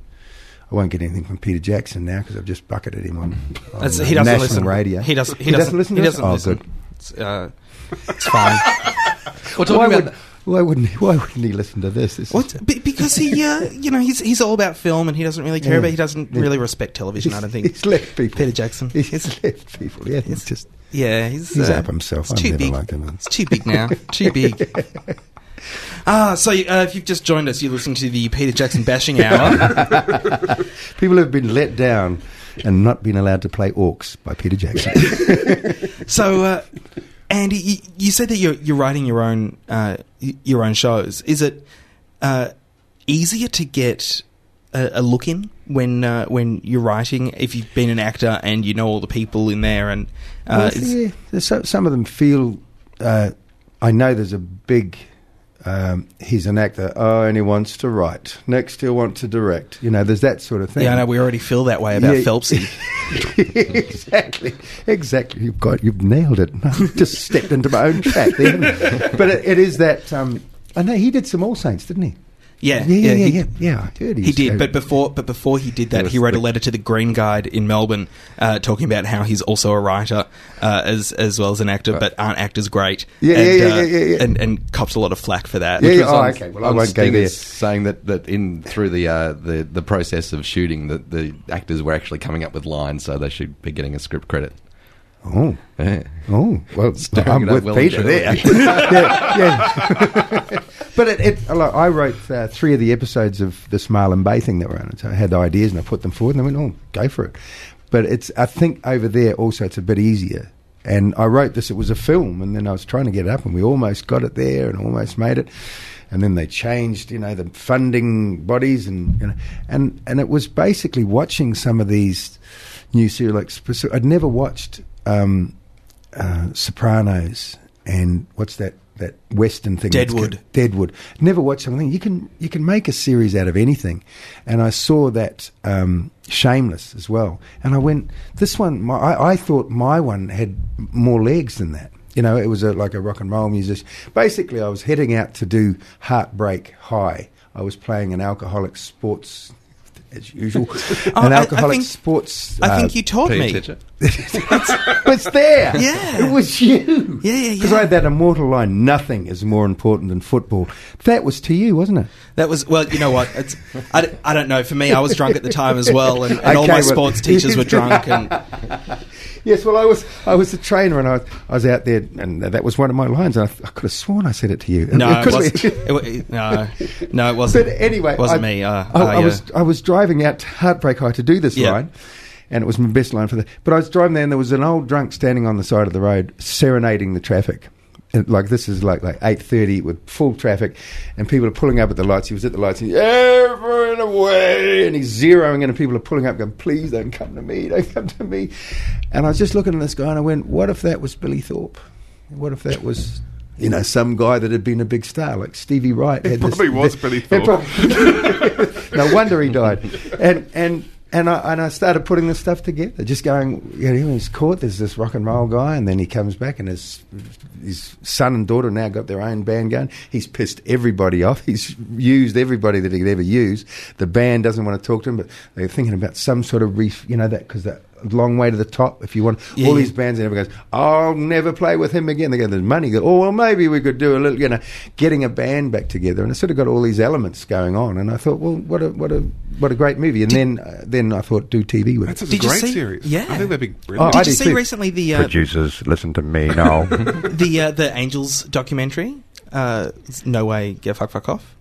I won't get anything from Peter Jackson now because I've just bucketed him on, on that's, uh, he doesn't national listen. radio. He doesn't. He, He doesn't, doesn't listen He to us? doesn't Oh, listen. good. It's, uh, it's fine. *laughs* We're Why, talking Would, why wouldn't he, Why wouldn't he listen to this? this Well, is, it's- be- because he, uh, you know, he's he's all about film and he doesn't really care Yeah. about. He doesn't Yeah. really respect television. I don't think. he's left people. Peter Jackson. He's *laughs* left people. Yeah, he's just Yeah, he's he's uh, up himself. It's I've too never big. liked him. It's too big now. too big. *laughs* Ah, so uh, if you've just joined us, you're listening to the Peter Jackson bashing *laughs* hour. People have been let down and not been allowed to play Orcs by Peter Jackson. *laughs* so, uh, Andy, you, you said that you're you're writing your own uh, your own shows. Is it uh, easier to get a, a look in when uh, when you're writing if you've been an actor and you know all the people in there and uh, Well, yeah, so, some of them feel uh, I know there's a big. Um, he's an actor. Oh, and he wants to write. Next, he'll want to direct. You know, there's that sort of thing. Yeah, I know we already feel that way about Yeah. Phelpsy. *laughs* exactly, exactly. You've got, you've nailed it. *laughs* No, just stepped into my own trap there. *laughs* but it, it is that. Um, I know he did some All Saints, didn't he? Yeah, Yeah, yeah, yeah, he- yeah. yeah I heard he, He did, but before but before he did that, he wrote a letter to the Green Guide in Melbourne, uh, talking about how he's also a writer uh, as as well as an actor, but aren't actors great? Yeah, and, yeah, yeah, uh, yeah, yeah, yeah. and and cops a lot of flack for that. Yeah, Which yeah. Oh, on- okay. Well, I won't go there. Saying that, that in through the, uh, the the process of shooting, that the actors were actually coming up with lines, so they should be getting a script credit. Oh, Yeah. oh. Well, Stirring I'm with Peter there. *laughs* yeah, yeah. *laughs* but it, it, I wrote uh, three of the episodes of this Marlin Bay thing that were on it. So I had the ideas and I put them forward, and I went, "Oh, go for it." But it's. I think over there also it's a bit easier. And I wrote this. It was a film, and then I was trying to get it up, and we almost got it there, and almost made it. And then they changed, you know, the funding bodies, and you know, and and it was basically watching some of these new serial. Like, I'd never watched um, uh, Sopranos and what's that that Western thing? Deadwood. Deadwood. Never watched something. You can you can make a series out of anything, and I saw that um, Shameless as well, and I went. This one, my, I, I thought my one had more legs than that. You know, it was a, like a rock and roll musician. Basically, I was heading out to do Heartbreak High. I was playing an alcoholic sports. As usual, *laughs* Oh, an I- I alcoholic think- sports. I uh, think you told me. attention. was *laughs* there. Yeah. It was you. Yeah, yeah, yeah. Because. I had that immortal line, nothing is more important than football. That was to you, wasn't it? That was well, you know what? It's, I, d- I don't know. For me, I was drunk at the time as well, and, and all my well- sports *laughs* teachers were drunk. And Yes, well, I was I was a trainer and I, I was out there, and that was one of my lines. And I, I could have sworn I said it to you. no, it Because wasn't. we- It, no, no, it wasn't. But anyway, wasn't I, me. Uh, I, uh, I was I was driving out to Heartbreak High to do this line, and it was my best line for the. But I was driving there, and there was an old drunk standing on the side of the road, serenading the traffic. And like this is like like eight thirty with full traffic, and people are pulling up at the lights. He was at the lights, and he's everyone away, and he's zeroing in, and people are pulling up, going, "Please don't come to me, don't come to me." And I was just looking at this guy, and I went, "What if that was Billy Thorpe? What if that was?" You know, some guy that had been a big star, like Stevie Wright. It had this- probably was Billy It Thorpe. no wonder he died. *laughs* And and and I and I started putting this stuff together, just going. You know, he's caught. There's this rock and roll guy, and then he comes back, and his his son and daughter now got their own band going. He's pissed everybody off. He's used everybody that he could ever use. The band doesn't want to talk to him, but they're thinking about some sort of reef. You know that because that. Long way to the top. If you want Yeah, all yeah. these bands, and everyone goes, "I'll never play with him again." They go, "There's money." They go, oh well, maybe we could do a little, you know, getting a band back together, and it sort of got all these elements going on. And I thought, well, what a what a what a great movie. And then uh, then I thought, do TV with That's it. a Did great see- series. yeah. I think that'd be Oh, brilliant. I Did you see too. recently the uh, Producers, listen to me now. *laughs* the uh, the Angels documentary? Uh, no way, get fuck fuck off.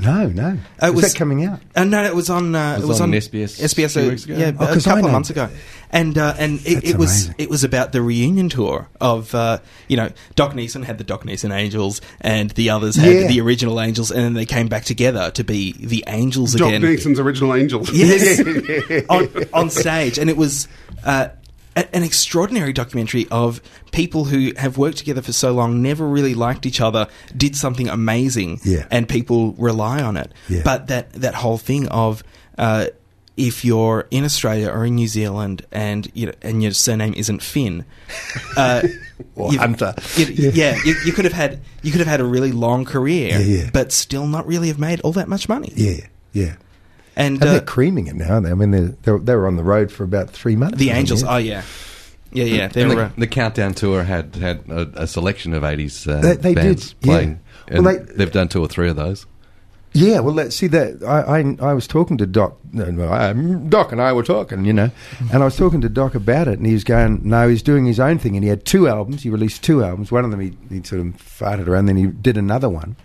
No, no. Uh, it Is was- that coming out? Uh, no, it was on. Uh, It it was was on on SBS SBS a few weeks ago. yeah, Oh, a 'cause I couple of months ago, and uh, and it, it was amazing. it was about the reunion tour of uh, you know Doc Neeson had the Doc Neeson Angels, and the others had Yeah. the original Angels, and then they came back together to be the Angels Doc again. Neeson's original Angels. Yes, *laughs* on, on stage, and it was uh, a- an extraordinary documentary of people who have worked together for so long, never really liked each other, did something amazing, Yeah. and people rely on it. Yeah. But that that whole thing of uh, if you're in Australia or in New Zealand and you know, and your surname isn't Finn, uh, *laughs* Or Hunter. you- yeah, you, you could have had you could have had a really long career, Yeah, yeah. but still not really have made all that much money. Yeah, yeah. And And uh, they're creaming it now. aren't they? I mean, they're, they're, were on the road for about three months. the Angels, yeah. oh yeah, yeah, yeah. They were. the, uh, the Countdown Tour had had a, a selection of 80s uh, They- they bands did, yeah. playing. Well, they- they've done two or three of those. Yeah, well, let's see that. I, I, I was talking to Doc. No, no, I, Doc and I were talking, you know, and I was talking to Doc about it, and he was going, "No, he's doing his own thing." And he had two albums. He released two albums. One of them he, he sort of farted around. Then he did another one,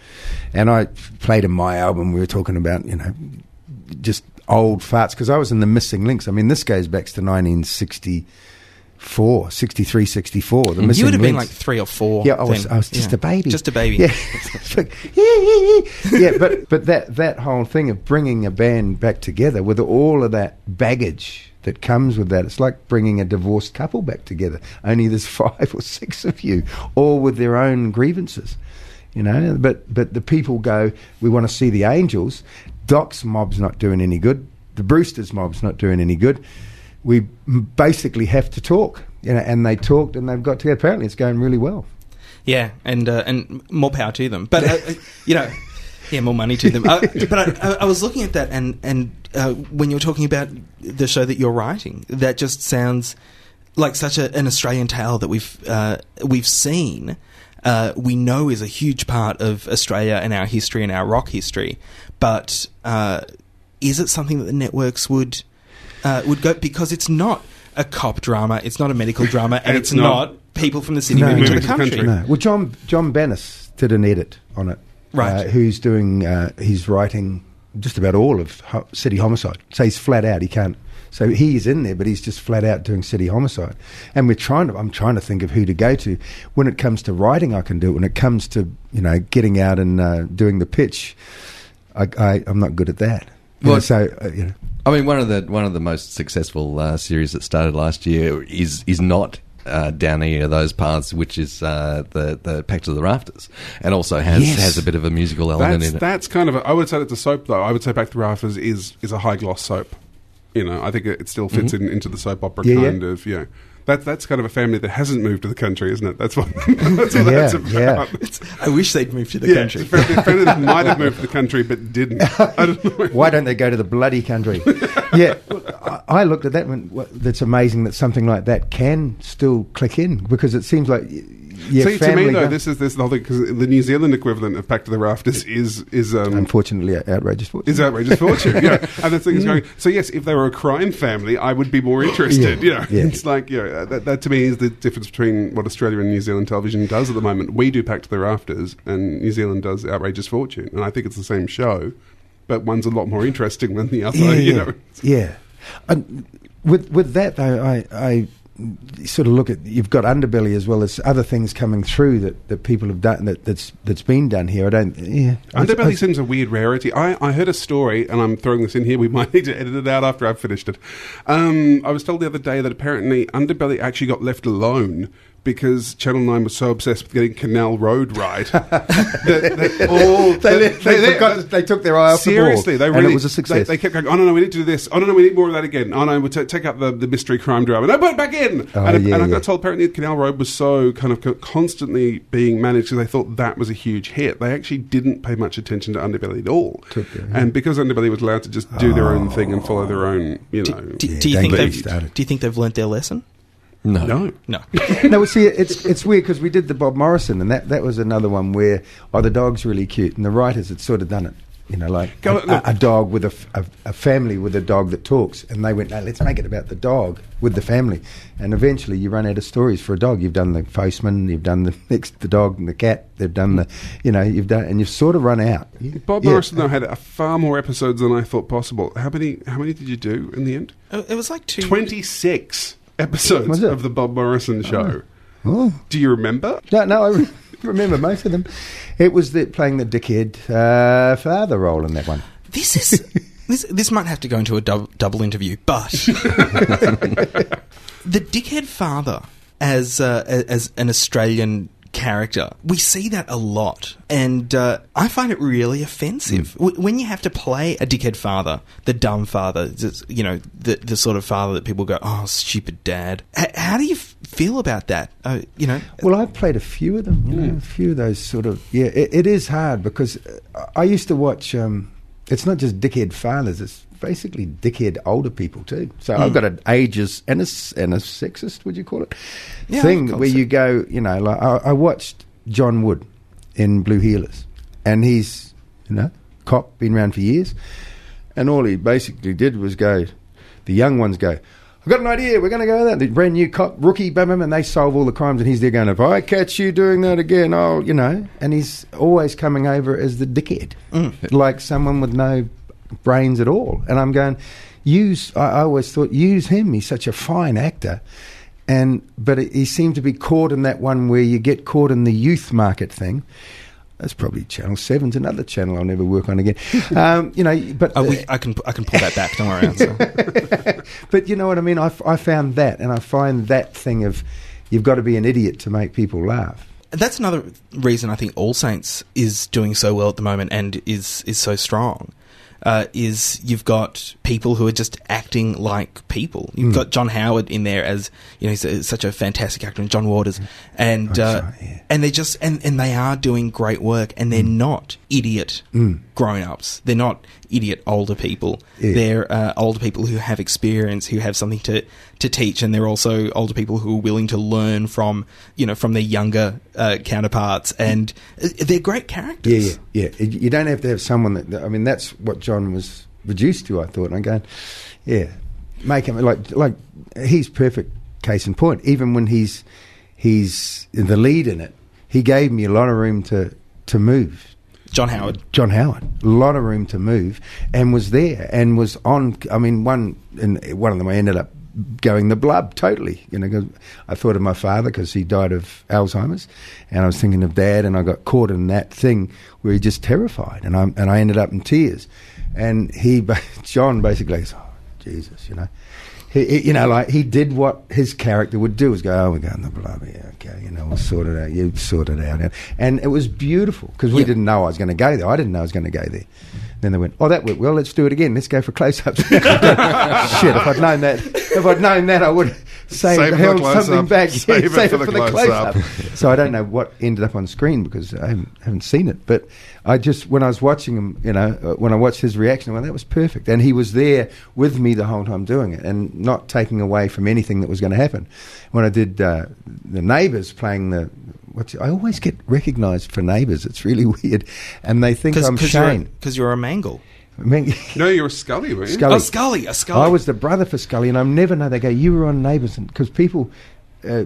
and I played him my album. We were talking about, you know, just old farts because I was in the Missing Links. I mean, this goes back to 1960. 64, 63, 64. The hmm. missing You would have been like three or four. Yeah, I was. I was just Yeah. a baby. Just a baby. Yeah, *laughs* like, yeah, but but that that whole thing of bringing a band back together with all of that baggage that comes with that, it's like bringing a divorced couple back together. Only there's *laughs* five or six of you, all with their own grievances, you know. But but the people go, we want to see the Angels. Doc's mob's not doing any good. The Brewsters mob's not doing any good. We basically have to talk, you know. And they talked, and they've got together. Apparently, it's going really well. Yeah, and uh, and more power to them. But uh, uh, you know, yeah, more money to them. Uh, *laughs* but I, I, was looking at that, and and uh, when you're talking about the show that you're writing, that just sounds like such a, an Australian tale that we've uh, we've seen. Uh, we know is a huge part of Australia and our history and our rock history. But uh, is it something that the networks would uh, would go because it's not a cop drama, it's not a medical drama, and, And it's, it's not- not, people from the city No, moving to the country. country. No. Well, John John Banas did an edit on it. Right. Uh, who's doing? Uh, he's writing just about all of ho- City Homicide. So he's flat out. He can't. So he's in there, but he's just flat out doing City Homicide. And we're trying to. I'm trying to think of who to go to. When it comes to writing, I can do it. When it comes to you know getting out and uh, doing the pitch, I, I I'm not good at that. You know, Well- so uh, you know. I mean, one of the one of the most successful uh, series that started last year is is not. Uh, down any of those paths, which is uh, the the Packed to the Rafters, and also has Yes. has a bit of a musical element That's in it. that's kind of. A, I would say it's a soap though. I would say Packed to the Rafters is is a high gloss soap. You know, I think it, it still fits in, into the soap opera Yeah, yeah. kind of. Yeah, that that's kind of a family that hasn't moved to the country, isn't it? That's what *laughs* that's what Yeah, that's about. yeah. I wish they'd moved to the Yeah, country. it's a family, family that might have moved to the country but didn't. I don't. *laughs* Why don't they go to the bloody country? *laughs* yeah, I, I looked at that. And went, "Well, that's amazing that something like that can still click in because it seems like y- your See, to me though, this is this the whole thing because the New Zealand equivalent of Packed to the Rafters is is um, unfortunately outrageous. For is outrageous fortune. Yeah, *laughs* and the thing is going. So yes, if they were a crime family, I would be more interested. Yeah, You know, yeah. it's like you know, that, that to me is the difference between what Australia and New Zealand television does at the moment. We do Packed to the Rafters, and New Zealand does Outrageous Fortune, and I think it's the same show, but one's a lot more interesting than the other. yeah, you yeah, know. yeah. And with with that though, I, I sort of look at you've got underbelly as well as other things coming through that, that people have done that, that's that's been done here. I don't. Yeah, I- Underbelly I- seems a weird rarity. I, I heard a story, and I'm throwing this in here. We *laughs* might need to edit it out after I've finished it. Um, I was told the other day that apparently Underbelly actually got left alone because Channel 9 was so obsessed with getting Canal Road right. that, that all, They, that- they, that- forgot they took their eye off Seriously, the they ball, really and it was a success. They, they kept going. Oh no, no, we need to do this. Oh no, no, we need more of that again. Oh no, we t- take up the, the mystery crime drama. No, put it back in. Oh, and, yeah, and I yeah. got told apparently Canal Road was so kind of constantly being managed because they thought that was a huge hit. They actually didn't pay much attention to Underbelly at all. Took it, yeah. And because Underbelly was allowed to just do their own thing and follow their own, you know. Do, do, do you think they've started. do you think they've learnt their lesson? No, no. No. *laughs* no, well, see, it's it's weird because we did the Bob Morrison, and that, that was another one where oh, the dog's really cute, and the writers had sort of done it, you know, like Go- a, look. a, a dog with a, f- a- a family with a dog that talks, and they went, no, let's make it about the dog with the family, and eventually you run out of stories for a dog. You've done the postman, you've done the *laughs* next the dog and the cat, they've done the, you know, you've done, and you've sort of run out. Bob Yeah. Morrison though had a far more episodes than I thought possible. How many? How many did you do in the end? Uh, It was like two. Twenty six episodes of the Bob Morrison show. Oh. Do you remember? No, no, I re- *laughs* remember most of them. It was the, playing the dickhead uh, father role in that one. This is *laughs* this. This might have to go into a dub, double interview, but *laughs* the dickhead father as uh, as an Australian character, we see that a lot, and uh, I find it really offensive w- when you have to play a dickhead father, the dumb father, you know, the the sort of father that people go, "Oh, stupid dad." H- how do you f- feel about that? Uh, you know, Well, I've played a few of them, you know, a few of those sort of. Yeah, it, it is hard because uh, I used to watch. Um, it's not just dickhead fathers; it's basically dickhead older people too. So I've hmm. got an ages and a and a sexist, would you call it? Yeah, thing where it you go, you know, like I, I watched John Wood in Blue Heelers, and he's you know cop, been around for years, and all he basically did was go. The young ones go. I've got an idea. We're going to go there. The brand new cop, rookie, bam, bam, and they solve all the crimes. And he's there going, if I catch you doing that again, I'll, you know. And he's always coming over as the dickhead, hmm. like someone with no brains at all. And I'm going, use. I, I always thought use him. He's such a fine actor. and but it, he seemed to be caught in that one where you get caught in the youth market thing. That's probably Channel Seven's another channel I'll never work on again. *laughs* Um, you know, but Oh, we, I can I can pull that back. Don't worry. *laughs* But you know what I mean. I, I found that, and I find that thing of you've got to be an idiot to make people laugh. That's another reason I think All Saints is doing so well at the moment and is is so strong. Uh, is you've got people who are just acting like people. You've got John Howard in there as you know he's a, such a fantastic actor, and John Waters, and Oh, uh, sorry, yeah. and they just and, and they are doing great work, and they're not idiot grown ups. They're not idiot older people. Yeah. They're uh, older people who have experience, who have something to, to teach, and they're also older people who are willing to learn from you know from their younger uh, counterparts, and uh, they're great characters. Yeah, yeah, yeah. You don't have to have someone that. that- I mean, that's what John was reduced to. I thought, and I'm going, yeah, make him like like he's perfect case in point. Even when he's he's the lead in it, he gave me a lot of room to to move. John Howard. John Howard, a lot of room to move, and was there and was on. I mean, one in one of them I ended up going the blub totally. You know, I thought of my father because he died of Alzheimer's, and I was thinking of dad, and I got caught in that thing where he just terrified, and I and I ended up in tears, and he, *laughs* John, basically, goes, oh, Jesus, you know. He, he- you know, like he did what his character would do: was go, "Oh, we're going to the blub, yeah, okay, you know, we'll sort it out. You sort it out." And it was beautiful because we didn't know I was going to go there. I didn't know I was going to go there. Then they went, "Oh, that worked well. Let's do it again. Let's go for close-ups." *laughs* Shit! If I'd known that, if I'd known that, I would Save it for the held close-up. back. Save it *laughs* save for the close-up. so I don't know what ended up on screen because I haven't, haven't seen it. But I just, when I was watching him, you know, uh, when I watched his reaction, I went, that was perfect. And he was there with me the whole time doing it and not taking away from anything that was going to happen. When I did uh, the neighbours playing the, I always get recognised for neighbours. It's really *laughs* weird. And they think I'm Shane. because you're a mangle. I mean, No, you're a Scully, weren't you? Scully. Oh, Scully, a Scully. I was the brother for Scully, and I never know. They go, "You were on Neighbours," because people, uh,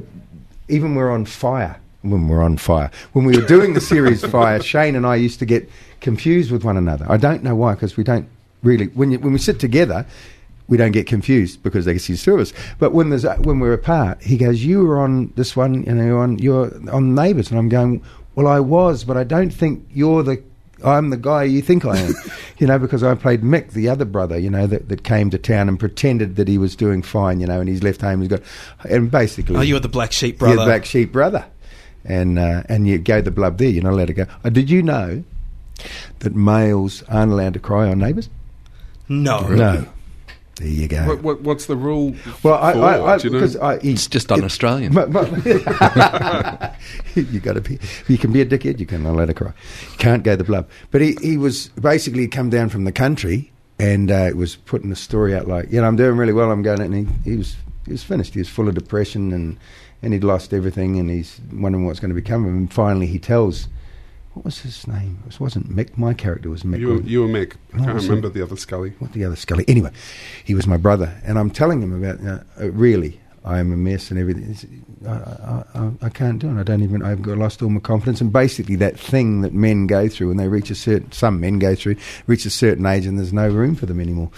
even we're on fire when we're on fire. When we were doing the series *laughs* Fire, Shane and I used to get confused with one another. I don't know why, because we don't really when you, when we sit together. We don't get confused because they can see through us. But when there's when we're apart, he goes, "You were on this one, you know, on you're on Neighbours," and I'm going, "Well, I was, but I don't think you're the I'm the guy you think I am, *laughs* you know, because I played Mick, the other brother, you know, that, that came to town and pretended that he was doing fine, you know, and he's left home. He's got, and basically, oh, you're the black sheep you're brother. the black sheep brother, and uh, and you go the blub there. You're not allowed to go. Uh, did you know that males aren't allowed to cry on neighbours? no. No. There you go. What, what, what's the rule? well, I, for, I, I do you know? I, he- It's just un-Australian. But, *laughs* but you got to be. You can be a dickhead. You can not let it cry. You can't go the blub. But he, he was basically come down from the country and uh, was putting the story out like, you know, I'm doing really well. I'm going, and he, he was he was finished. He was full of depression and and he'd lost everything and he's wondering what's going to become of him. And finally, he tells. What was his name? It wasn't Mick. My character was Mick. you, were, you were Mick. I can't remember the other Scully. what the other Scully. Anyway, he was my brother, and I'm telling him about uh, uh, really. I am a mess and everything. I, I, I, I can't do it. I don't even. I've got lost all my confidence. And basically, that thing that men go through when they reach a certain, some men go through, reach a certain age, and there's no room for them anymore.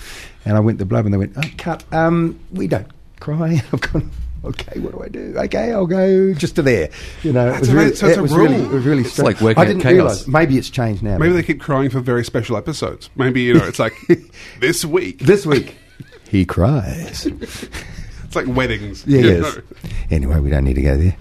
And I went to blub, and they went, oh, "Cut. Um, we don't cry." *laughs* I've gone. Okay, what do I do? Okay, I'll go just to there. You know, it was really, so it's it a was really, rule. it was really It's like working I didn't Chaos. realise. Maybe it's changed now. Maybe they keep crying for very special episodes. Maybe, you know, it's like *laughs* this week. this week he cries. *laughs* It's like weddings. Yeah, yes. know. Anyway, we don't need to go there.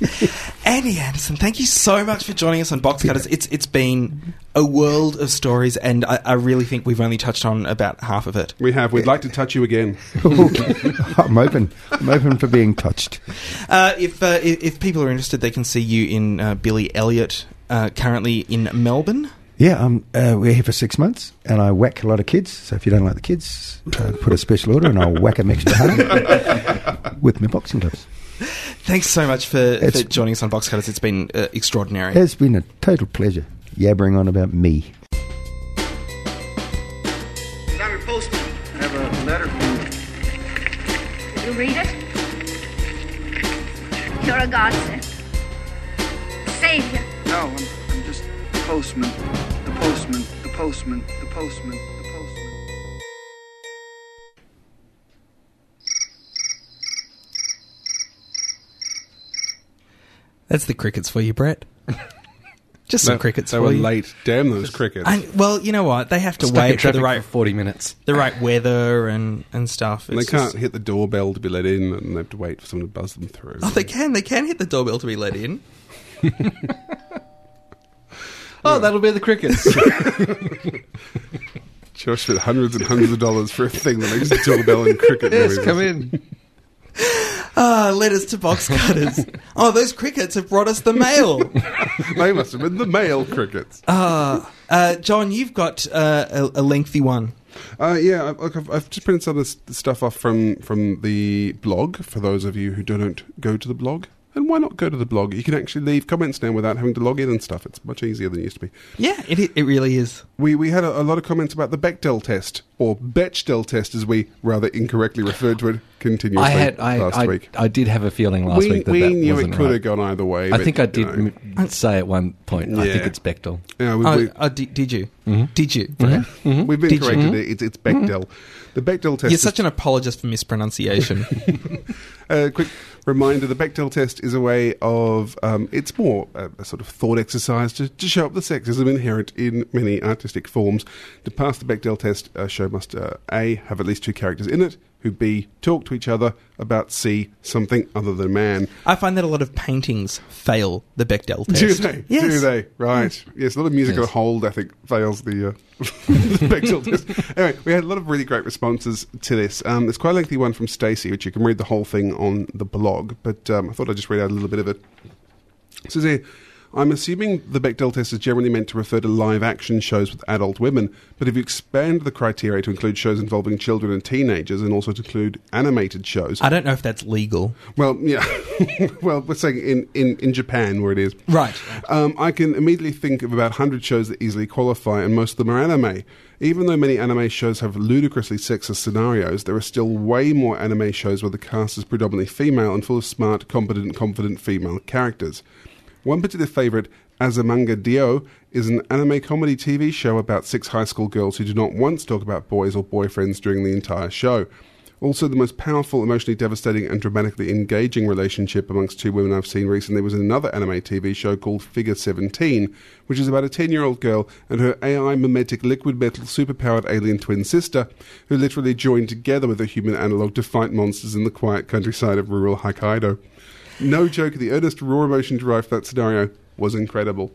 *laughs* Andy Anderson, thank you so much for joining us on Box Cutters. It's it's been a world of stories, and I, I really think we've only touched on about half of it. We have. We'd like to touch you again. *laughs* I'm open. I'm open for being touched. Uh, if, uh, if if people are interested, they can see you in uh, Billy Elliot, uh, currently in Melbourne. Yeah, um, uh, we're here for six months, and I whack a lot of kids. So if you don't like the kids, uh, put a special order, and I'll whack them extra hard *laughs* with my boxing gloves. Thanks so much for, for joining us on Box Cutters. It's been uh, extraordinary. It's been a total pleasure yabbering on about me. I'm your postman. I have a letter from you. Did you read it? You're a godsend. Savior. No, I'm, I'm just the. The postman. The postman. The postman. The postman. That's the crickets for you, Brett. *laughs* Just some They- crickets They for were you. late. Damn those crickets. I, well, you know what? They have to Stuck in wait for traffic the right for 40 minutes. the right weather and and stuff. And they It's can't just- hit the doorbell to be let in, and they have to wait for someone to buzz them through. Oh, they can. They can hit the doorbell to be let in. *laughs* Oh, that'll be the crickets. *laughs* Josh spent hundreds and hundreds of dollars for a thing that makes the doorbell and cricket yes, noises. come in. Ah, letters to box cutters. *laughs* oh, those crickets have brought us the mail. *laughs* they must have been the male crickets. Ah, uh, John, you've got uh, a, a lengthy one. Uh, yeah, I- look, I've, I've just printed some of this stuff off from, from the blog for those of you who don't go to the blog. And why not go to the blog? You can actually leave comments now without having to log in and stuff. It's much easier than it used to be. Yeah, it it really is. We we had a, a lot of comments about the Bechdel test, or Bechdel test, as we rather incorrectly referred to it continuously I had, I, last I, week. I did have a feeling last we week that we that knew it could right. have gone either way. I think I did know. m- say at one point. I think it's Bechtel. Yeah, we, Oh, we, oh, did, did you? Mhm. Did you? Mm-hmm. Brett? Mm-hmm. we've been Did corrected. It's, it's mm-hmm. Bechdel. The Bechdel test. You're such an apologist for mispronunciation. *laughs* A quick reminder: the Bechdel test is a way of um, it's more a, a sort of thought exercise to, to show up the sexism inherent in many artistic forms. To pass the Bechdel test, a show must uh, a have at least two characters in it who b talk to each other about c something other than man. I find that a lot of paintings fail the Bechdel test. Do they? Yes. Do they? Right. Yes. a lot of musical Yes. hold, I think, fails the, uh, the Bechdel test. Anyway, we had a lot of really great responses to this. Um, there's quite a lengthy one from Stacey, which you can read the whole thing on the blog, but um, I thought I'd just read out a little bit of it. Here, I'm assuming the Bechdel test is generally meant to refer to live action shows with adult women, but if you expand the criteria to include shows involving children and teenagers and also to include animated shows, I don't know if that's legal. well, yeah, *laughs* well, we're saying in, in, in Japan where it is. Right. Um, I can immediately think of about 100 shows that easily qualify, and most of them are anime. Even though many anime shows have ludicrously sexist scenarios, there are still way more anime shows where the cast is predominantly female and full of smart, competent, confident female characters. One particular favourite, Azumanga Daioh, is an anime comedy TV show about six high school girls who do not once talk about boys or boyfriends during the entire show. Also, the most powerful, emotionally devastating, and dramatically engaging relationship amongst two women I've seen recently was in another anime TV show called Figure 17, which is about a 10 year old girl and her AI mimetic liquid metal superpowered alien twin sister, who literally joined together with a human analog to fight monsters in the quiet countryside of rural Hokkaido. No joke, the earnest, raw emotion derived from that scenario was incredible.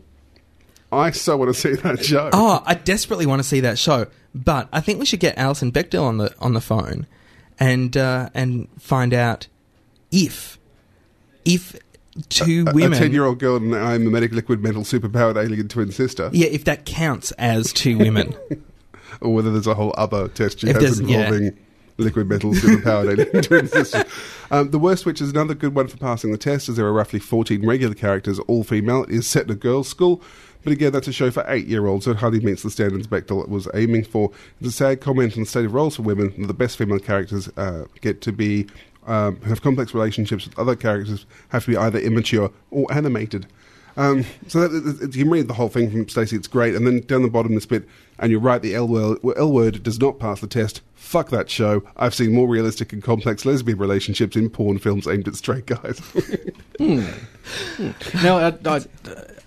I so want to see that show. Oh, I desperately want to see that show, but I think we should get Alison Bechdel on the on the phone and uh, and find out if if two A- women, A 10 year old girl and I'm a mimetic liquid metal superpowered alien twin sister. yeah, if that counts as two women. *laughs* or whether there's a whole other test she If has there's- yeah. Liquid metal superpowered alien twin sisters. Um, the Worst Witch is another good one for passing the test, as there are roughly 14 regular characters, all female. It is set in a girls' school, but again, that's a show for eight year olds, so it hardly meets the standards Bechtel was aiming for. It's a sad comment on the state of roles for women. that The best female characters uh, get to be. Um, have complex relationships with other characters have to be either immature or animated. Um, so that, that- you can read the whole thing from Stacey. It's great. And then down the bottom, this bit, and you're right. The L word, L word does not pass the test. Fuck that show. I've seen more realistic and complex lesbian relationships in porn films aimed at straight guys. *laughs* Now, I, I,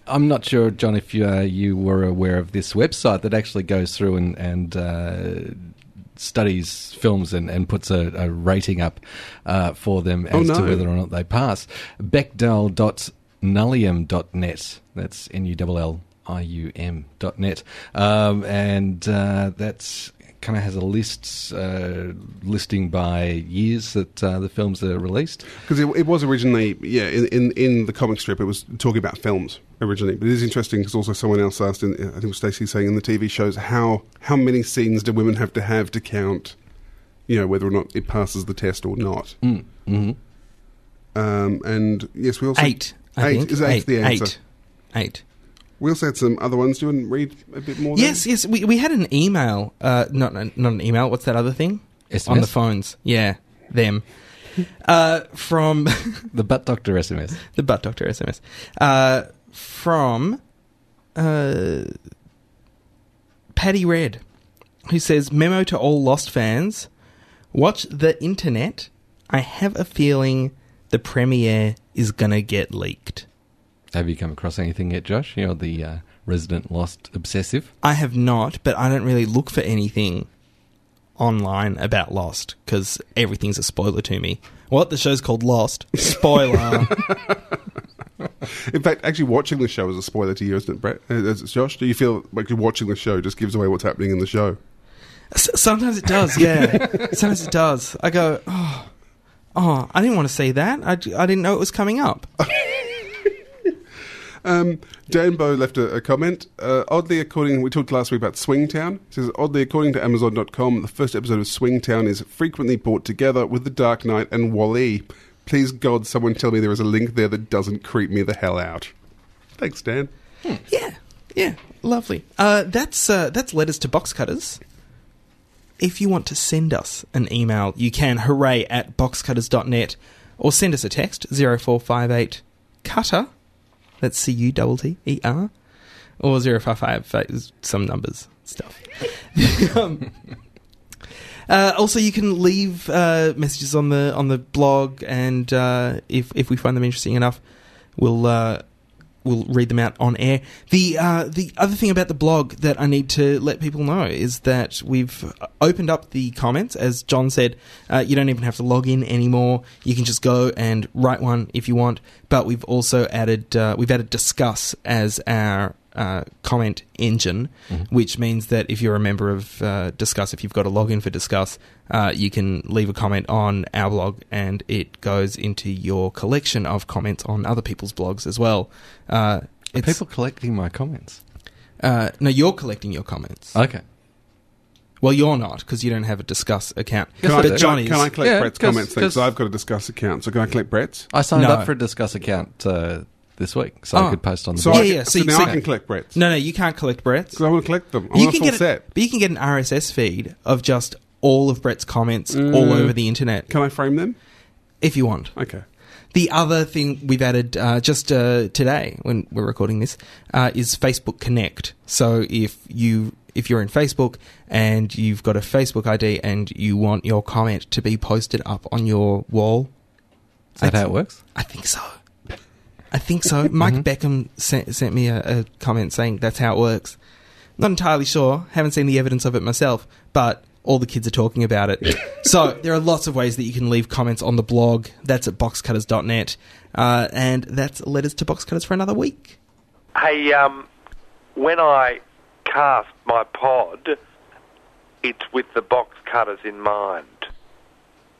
I'm not sure, John, if you, uh, you were aware of this website that actually goes through and, and uh, studies films and, and puts a, a rating up uh, for them Oh, as to whether or not they pass. Bechdel.nullium.net. That's N U L L I U M dot net. Um, and uh, that's kind of has a list uh, listing by years that uh, the films are released. Because it, it was originally, yeah, in, in, in the comic strip, it was talking about films originally. But it is interesting because also someone else asked, in, I think it was Stacey saying in the TV shows, how, how many scenes do women have to have to count, you know, whether or not it passes the test or not? Mm. hmm Um, and yes, we also. Eight, I Eight. think. Is eight the answer? Eight. Eight. We also had some other ones. Do you want to read a bit more? then? Yes, yes. We, we had an email. Uh, not not an email. What's that other thing SMS? on the phones? Yeah, them. Uh, from *laughs* The Butt Doctor SMS. the butt doctor SMS. Uh, from uh, Paddy Red, who says, "Memo to all Lost fans: Watch the internet. I have a feeling the premiere is gonna get leaked." Have you come across anything yet, Josh? You're the uh, resident lost obsessive. I have not, but I don't really look for anything online about Lost because everything's a spoiler to me. What the show's called Lost? Spoiler. *laughs* In fact, actually watching the show is a spoiler to you, isn't it, Brett? Uh, is it Josh? Do you feel like you're watching the show just gives away what's happening in the show? S- Sometimes it does, yeah. *laughs* Sometimes it does. I go, oh, oh, I didn't want to see that. I, I didn't know it was coming up. *laughs* Um, Dan Bow left a, a comment. Uh, oddly, according we talked last week about Swingtown. He says oddly, according to Amazon.com, the first episode of Swingtown is frequently brought together with The Dark Knight and Wall-E. Please God, someone tell me there is a link there that doesn't creep me the hell out. Thanks, Dan. Yeah, yeah, lovely. Uh, that's uh, that's letters to box cutters. If you want to send us an email, you can hooray at boxcutters.net or send us a text 0458 cutter. That's C U T T E R or 055 uh, some numbers stuff. *laughs* um, uh, also, you can leave uh, messages on the on the blog, and uh, if if we find them interesting enough, we'll uh, we'll read them out on air. The uh, the other thing about the blog that I need to let people know is that we've opened up the comments. As John said, uh, you don't even have to log in anymore. You can just go and write one if you want. But we've also added uh, we've added Disqus as our uh, comment engine, which means that if you're a member of uh, Disqus, if you've got a login for Disqus, uh, you can leave a comment on our blog and it goes into your collection of comments on other people's blogs as well. Uh, Are people collecting my comments? uh, no, you're collecting your comments. Okay. well, you're not because you don't have a Disqus account. Can, I, but can, John I, is. can I collect Yeah, Brett's 'cause- comments Because I've got a Disqus account, so can I collect Brett's? I signed No. up for a Disqus account uh, this week, so Oh. I could post on the So, blog. Yeah, yeah, so, so you- now so- I can collect Brett's. No, no, you can't collect Brett's. Because I want to collect them. I you can get it, set. but you can get an RSS feed of just all of Brett's comments all Mm. over the internet Can I frame them? if you want. Okay. The other thing we've added uh, just uh, today, when we're recording this, uh, is Facebook Connect. So if you if you're in Facebook and you've got a Facebook ID and you want your comment to be posted up on your wall, Is that I how it works? I think so. I think so. *laughs* Mike Beckham sent, sent me a, a comment saying that's how it works. Not entirely sure. Haven't seen the evidence of it myself, but all the kids are talking about it. *laughs* so there are lots of ways that you can leave comments on the blog. That's at boxcutters.net. Uh, and that's letters to boxcutters for another week. Hey, um, when I cast my pod, it's with the box cutters in mind.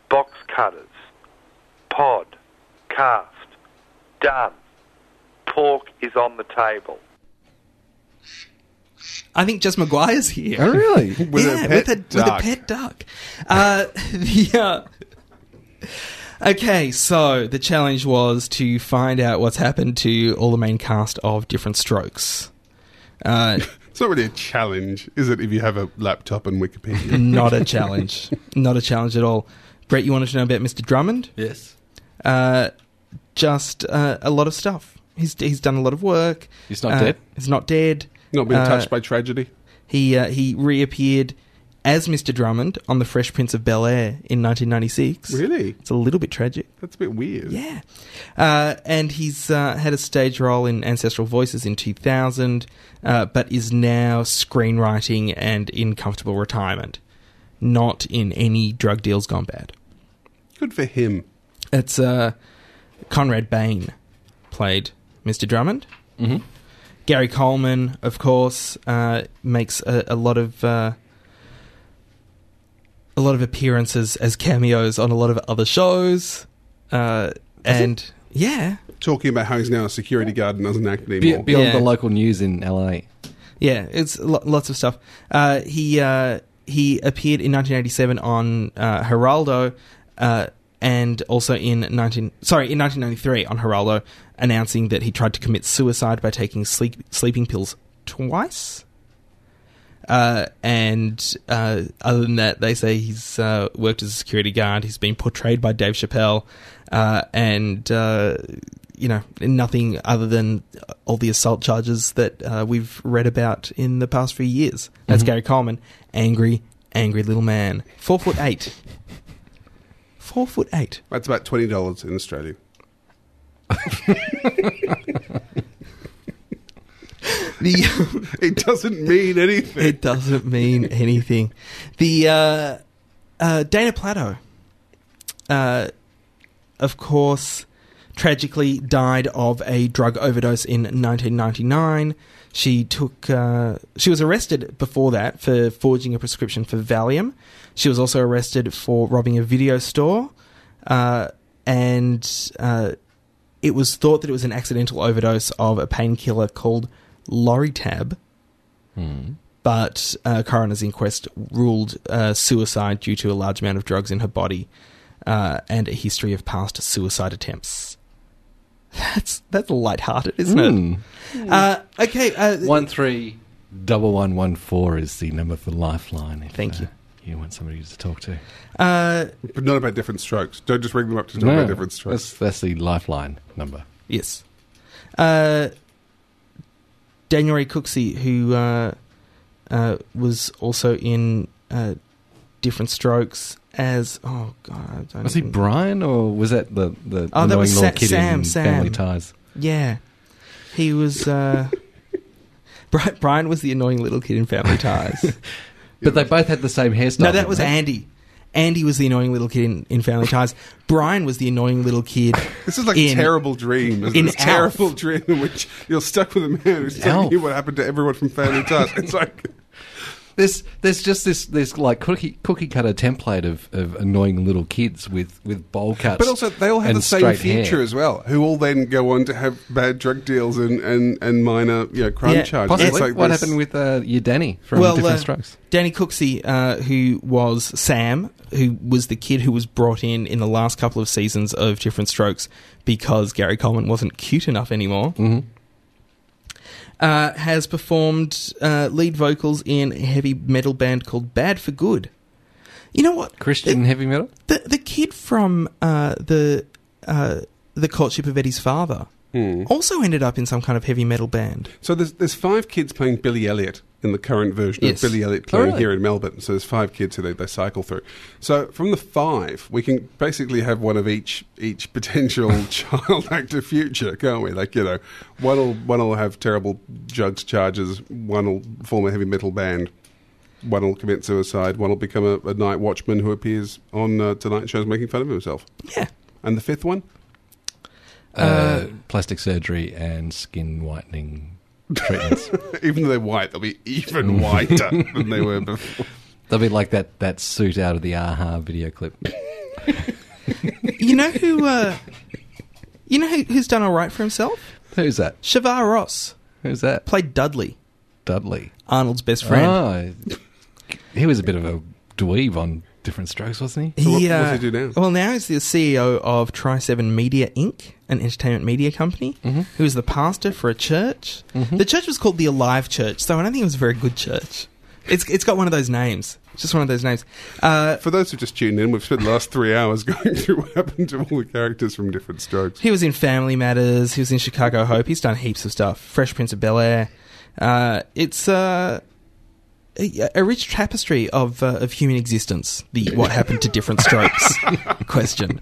Box cutters, pod, cast, done. Pork is on the table. I think Jess Maguire's here. Oh, really? *laughs* With a yeah, pet with, a, with a duck. pet duck. Uh, *laughs* the, uh, okay, so the challenge was to find out what's happened to all the main cast of Diff'rent Strokes. Uh, *laughs* It's not really a challenge, is it, if you have a laptop and Wikipedia? not a challenge. Not a challenge at all. Brett, you wanted to know about Mr. Drummond? Yes. Uh, just uh, a lot of stuff. He's he's done a lot of work. He's not Uh, dead? He's not dead. not being Uh, touched by tragedy? He uh, he reappeared as Mr. Drummond on The Fresh Prince of Bel Air in 1996. Really? It's a little bit tragic. That's a bit weird. Yeah. Uh, and he's uh, had a stage role in Ancestral Voices in 2000, uh, but is now screenwriting and in comfortable retirement. Not in any drug deals gone bad. Good for him. It's uh, Conrad Bain played Mr. Drummond. Mhm. Gary Coleman, of course, uh, makes a, a lot of uh, a lot of appearances as cameos on a lot of other shows, uh, and yeah, Talking about how he's now a security guard and doesn't act Be- anymore. beyond Yeah. the local news in LA. yeah, it's lo- lots of stuff. Uh, he uh, he appeared in 1987 on uh, Geraldo, uh, and also in 19 sorry in 1993 on Geraldo, announcing that he tried to commit suicide by taking sleep sleeping pills twice. Uh, and uh, other than that, they say he's uh, worked as a security guard. He's been portrayed by Dave Chappelle, uh, and uh, you know nothing other than all the assault charges that uh, we've read about in the past few years. That's Gary Coleman, angry, angry little man, four foot eight, four foot eight. That's about $20 in Australia. *laughs* the it doesn't mean anything. it doesn't mean anything. The uh, uh, Dana Plato, uh, of course, tragically died of a drug overdose in 1999. She took. Uh, she was arrested before that for forging a prescription for Valium. She was also arrested for robbing a video store, uh, and uh, it was thought that it was an accidental overdose of a painkiller called Loritab but uh, coroner's inquest ruled uh, suicide due to a large amount of drugs in her body uh, and a history of past suicide attempts. That's that's lighthearted, isn't Mm. it? Uh, okay, uh, One three double one one four is the number for Lifeline. Thank uh, you. You want somebody to talk to? uh, But not about different strokes. Don't just ring them up to talk No, about different strokes. that's, that's the Lifeline number. yes, uh, Daniel Ray Cooksey, who uh, uh, was also in uh, Diff'rent Strokes as oh god, I don't Was he Brian or was that the the Oh, that annoying was little Sa- kid Sam, in Sam. Family Ties? Yeah, he was. Uh, *laughs* Brian was the annoying little kid in Family *laughs* Ties. But they both had the same hairstyle. no, that didn't was they? Andy. Andy was the annoying little kid in, in Family Ties. Brian was the annoying little kid. *laughs* This is like in- a terrible dream. Isn't in it? It's a terrible dream in which you're stuck with a man who's telling Alf. you what happened to everyone from Family Ties. It's like There's there's just this this like cookie cookie cutter template of, of annoying little kids with, with bowl cuts. But also, they all have the same future hair. as well, who all then go on to have bad drug deals and, and, and minor you know, crime Yeah, charges. Possibly. It's like what this- happened with uh, your Danny from well, Different uh, Strokes? Danny Cooksey, uh, who was Sam, who was the kid who was brought in in the last couple of seasons of Diff'rent Strokes because Gary Coleman wasn't cute enough anymore. hmm uh, has performed uh, lead vocals in a heavy metal band called Bad for Good. You know what? Christian heavy metal. The the kid from uh, the uh, the courtship of Eddie's father Hmm. also ended up in some kind of heavy metal band. So there's there's five kids playing Billy Elliot in the current version Yes. of Billy Elliot Oh, playing really? here in Melbourne. So there's five kids who they, they cycle through. So from the five, we can basically have one of each each *laughs* potential *laughs* child actor future, can't we? Like you know, one will one will have terrible drugs charges, one will form a heavy metal band. One will commit suicide. One will become a, a night watchman who appears on uh, Tonight Show's making fun of himself. Yeah. And the fifth one, Uh, plastic surgery and skin whitening treatments. *laughs* even though they're white, they'll be even whiter *laughs* than they were before. They'll be like that, that suit out of the Aha video clip. *laughs* You know who? Uh, you know who, who's done all right for himself? Who's that? Shavar Ross Who's that? played Dudley, Dudley. Arnold's best friend. Oh, he was a bit of a dweeb on Diff'rent Strokes, wasn't he? So what- He, what's he do now? Well, now he's the CEO of Tri Seven Media Inc., an entertainment media company. Mm-hmm. Who is the pastor for a church? The church was called the Alive Church, so I don't think it was a very good church. It's it's got one of those names. It's just one of those names. Uh, For those who just tuned in, we've spent the last three hours *laughs* going through what happened to all the characters from different strokes. he was in Family Matters. He was in Chicago Hope. He's done heaps of stuff. Fresh Prince of Bel Air. Uh, it's uh, a, a rich tapestry of uh, of human existence. The what happened to different strokes *laughs* question.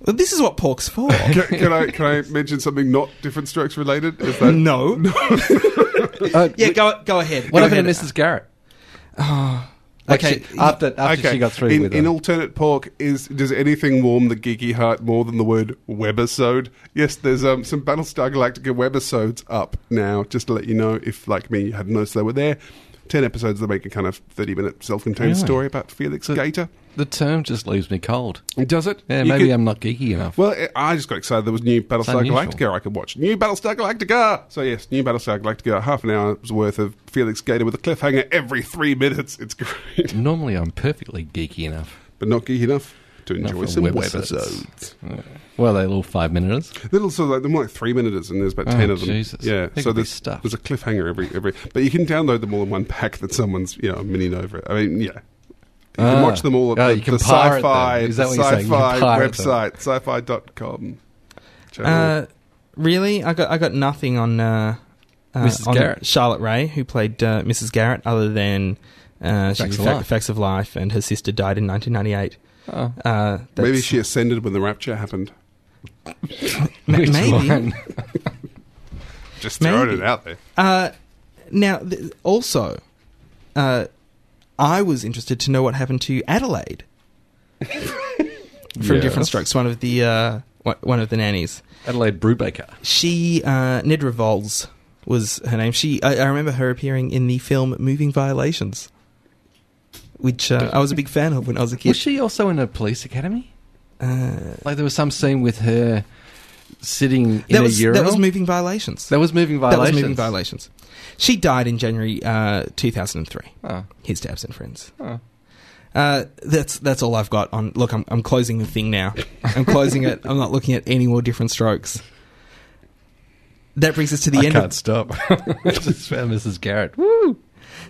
Well, this is what pork's for. Can, can I can I mention something not different strokes related? Is that no. *laughs* *laughs* Uh, Yeah, go go ahead. What Go happened ahead. to Mrs. Garrett? Oh, Like okay. she- after after she got through in, with in her. alternate pork is does anything warm the geeky heart more than the word webisode? Yes, there's um, some Battlestar Galactica webisodes up now. Just to let you know, if like me you hadn't noticed they were there. Ten episodes that make a kind of thirty-minute self-contained Really? story about Felix Gaeta. The term just leaves me cold. Does it? Yeah, You maybe could- I'm not geeky enough. Well, I I just got excited. There was new Battlestar unusual. Galactica I could watch. New Battlestar Galactica. So yes, new Battlestar Galactica. Half an hour's worth of Felix Gaeta with a cliffhanger every three minutes. It's great, *laughs* Normally, I'm perfectly geeky enough. but not geeky enough to Not enjoy for some webisodes. webisodes. Well, they're little five minuters. Little sort of like they're more like three minutes, and there's about Oh, ten of them. Jesus. Yeah, They so be there's stuffed. there's a cliffhanger every every. But you can download them all in one pack that someone's you know mini over. I mean, yeah. You can Ah. watch them all at Oh, the, you can the pirate sci-fi, them. Is that the what you're saying? You can sci-fi pirate them. website, sci-fi.com. channel. Uh, really, I got I got nothing on uh, uh, Mrs. on Garrett. Charlotte Rae, who played uh, Mrs. Garrett, other than uh, she Facts was of Fa- Life. Facts of Life, and her sister died in 1998. Oh. Uh, Maybe she ascended when the rapture happened. *laughs* ma- Which maybe. one? Just throwing Maybe. it out there. Uh, now, th- also, uh, I was interested to know what happened to Adelaide from Yes. Diff'rent Strokes. One of the uh, one- of the nannies. Adelaide Brubaker. She uh, Nedra Volz was her name. She I, I remember her appearing in the film Moving Violations, which uh, I was a big fan of when I was a kid. Was she also in a police academy? Uh, Like there was some scene with her sitting in that a was urinal. that was Moving Violations. That was moving violations. That was Moving Violations. She died in January uh, 2003. Oh. His Dabs and Friends. Oh. Uh, that's that's all I've got on. Look, I'm I'm closing the thing now. I'm closing it. I'm not looking at any more different strokes. That brings us to the I end. can't Of, stop. *laughs* Just found Mrs. Garrett. Woo!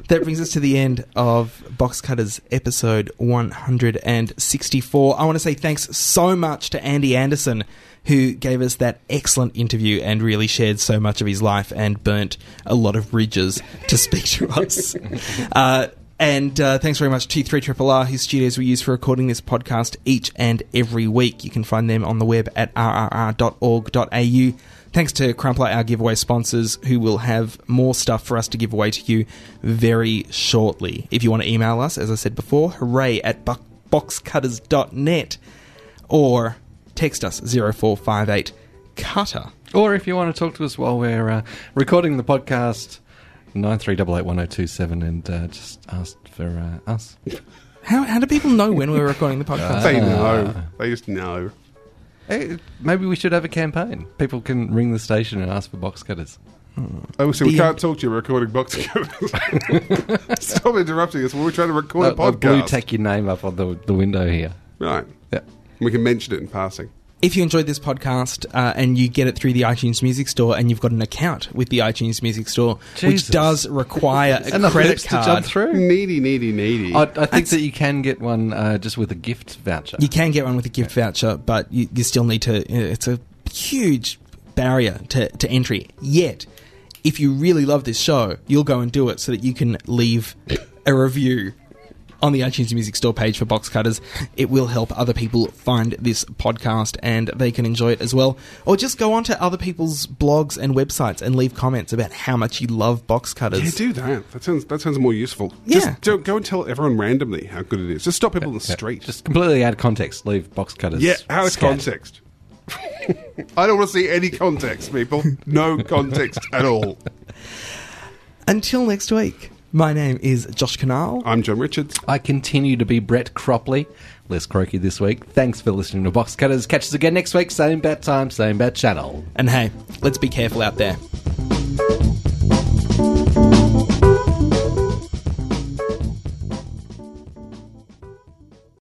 That brings us to the end of Box Cutters episode 164. I want to say thanks so much to Andy Anderson, who gave us that excellent interview and really shared so much of his life and burnt a lot of bridges to speak to us. *laughs* Uh, and uh, thanks very much to 3 Triple R, whose studios we use for recording this podcast each and every week. You can find them on the web at rrr.org.au. Thanks to Crumpler, our giveaway sponsors, who will have more stuff for us to give away to you very shortly. If you want to email us, as I said before, hooray at bu- boxcutters.net or text us 0458 cutter. Or if you want to talk to us while we're uh, recording the podcast, nine three double eight one zero two seven, and uh, just ask for uh, us. How, how do people know when we're recording the *laughs* podcast? They Ah. know. They just know. Hey, maybe we should have a campaign. People can ring the station and ask for box cutters. Oh, so we The- can't talk to you. We're recording box *laughs* cutters. Stop interrupting us. We're trying to record a I'll- I'll blue podcast. tack your name up on the, the window here. right. Yeah. We can mention it in passing. If you enjoyed this podcast uh, and you get it through the iTunes Music Store and you've got an account with the iTunes Music Store, Jesus. which does require *laughs* a Enough credit hoops to card, jump through. Needy, needy, needy. I, I think That's- that you can get one uh, just with a gift voucher. you can get one with a gift voucher, but you, you still need to. It's a huge barrier to, to entry. Yet, if you really love this show, you'll go and do it so that you can leave a review on the iTunes Music Store page for Box Cutters. It will help other people find this podcast and they can enjoy it as well. Or just go onto other people's blogs and websites and leave comments about how much you love Box Cutters. yeah, do that. That sounds that sounds more useful. Yeah. Just don't go and tell everyone randomly how good it is. Just stop people in the Yeah, street. Just completely out of context. Leave box cutters. yeah, out of scat. context. *laughs* I don't want to see any context, people. No context at all. Until next week, my name is Josh Kinal. I'm John Richards. I continue to be Brett Cropley. Less croaky this week. Thanks for listening to Box Cutters. Catch us again next week. Same bat time, same bat channel. And hey, let's be careful out there.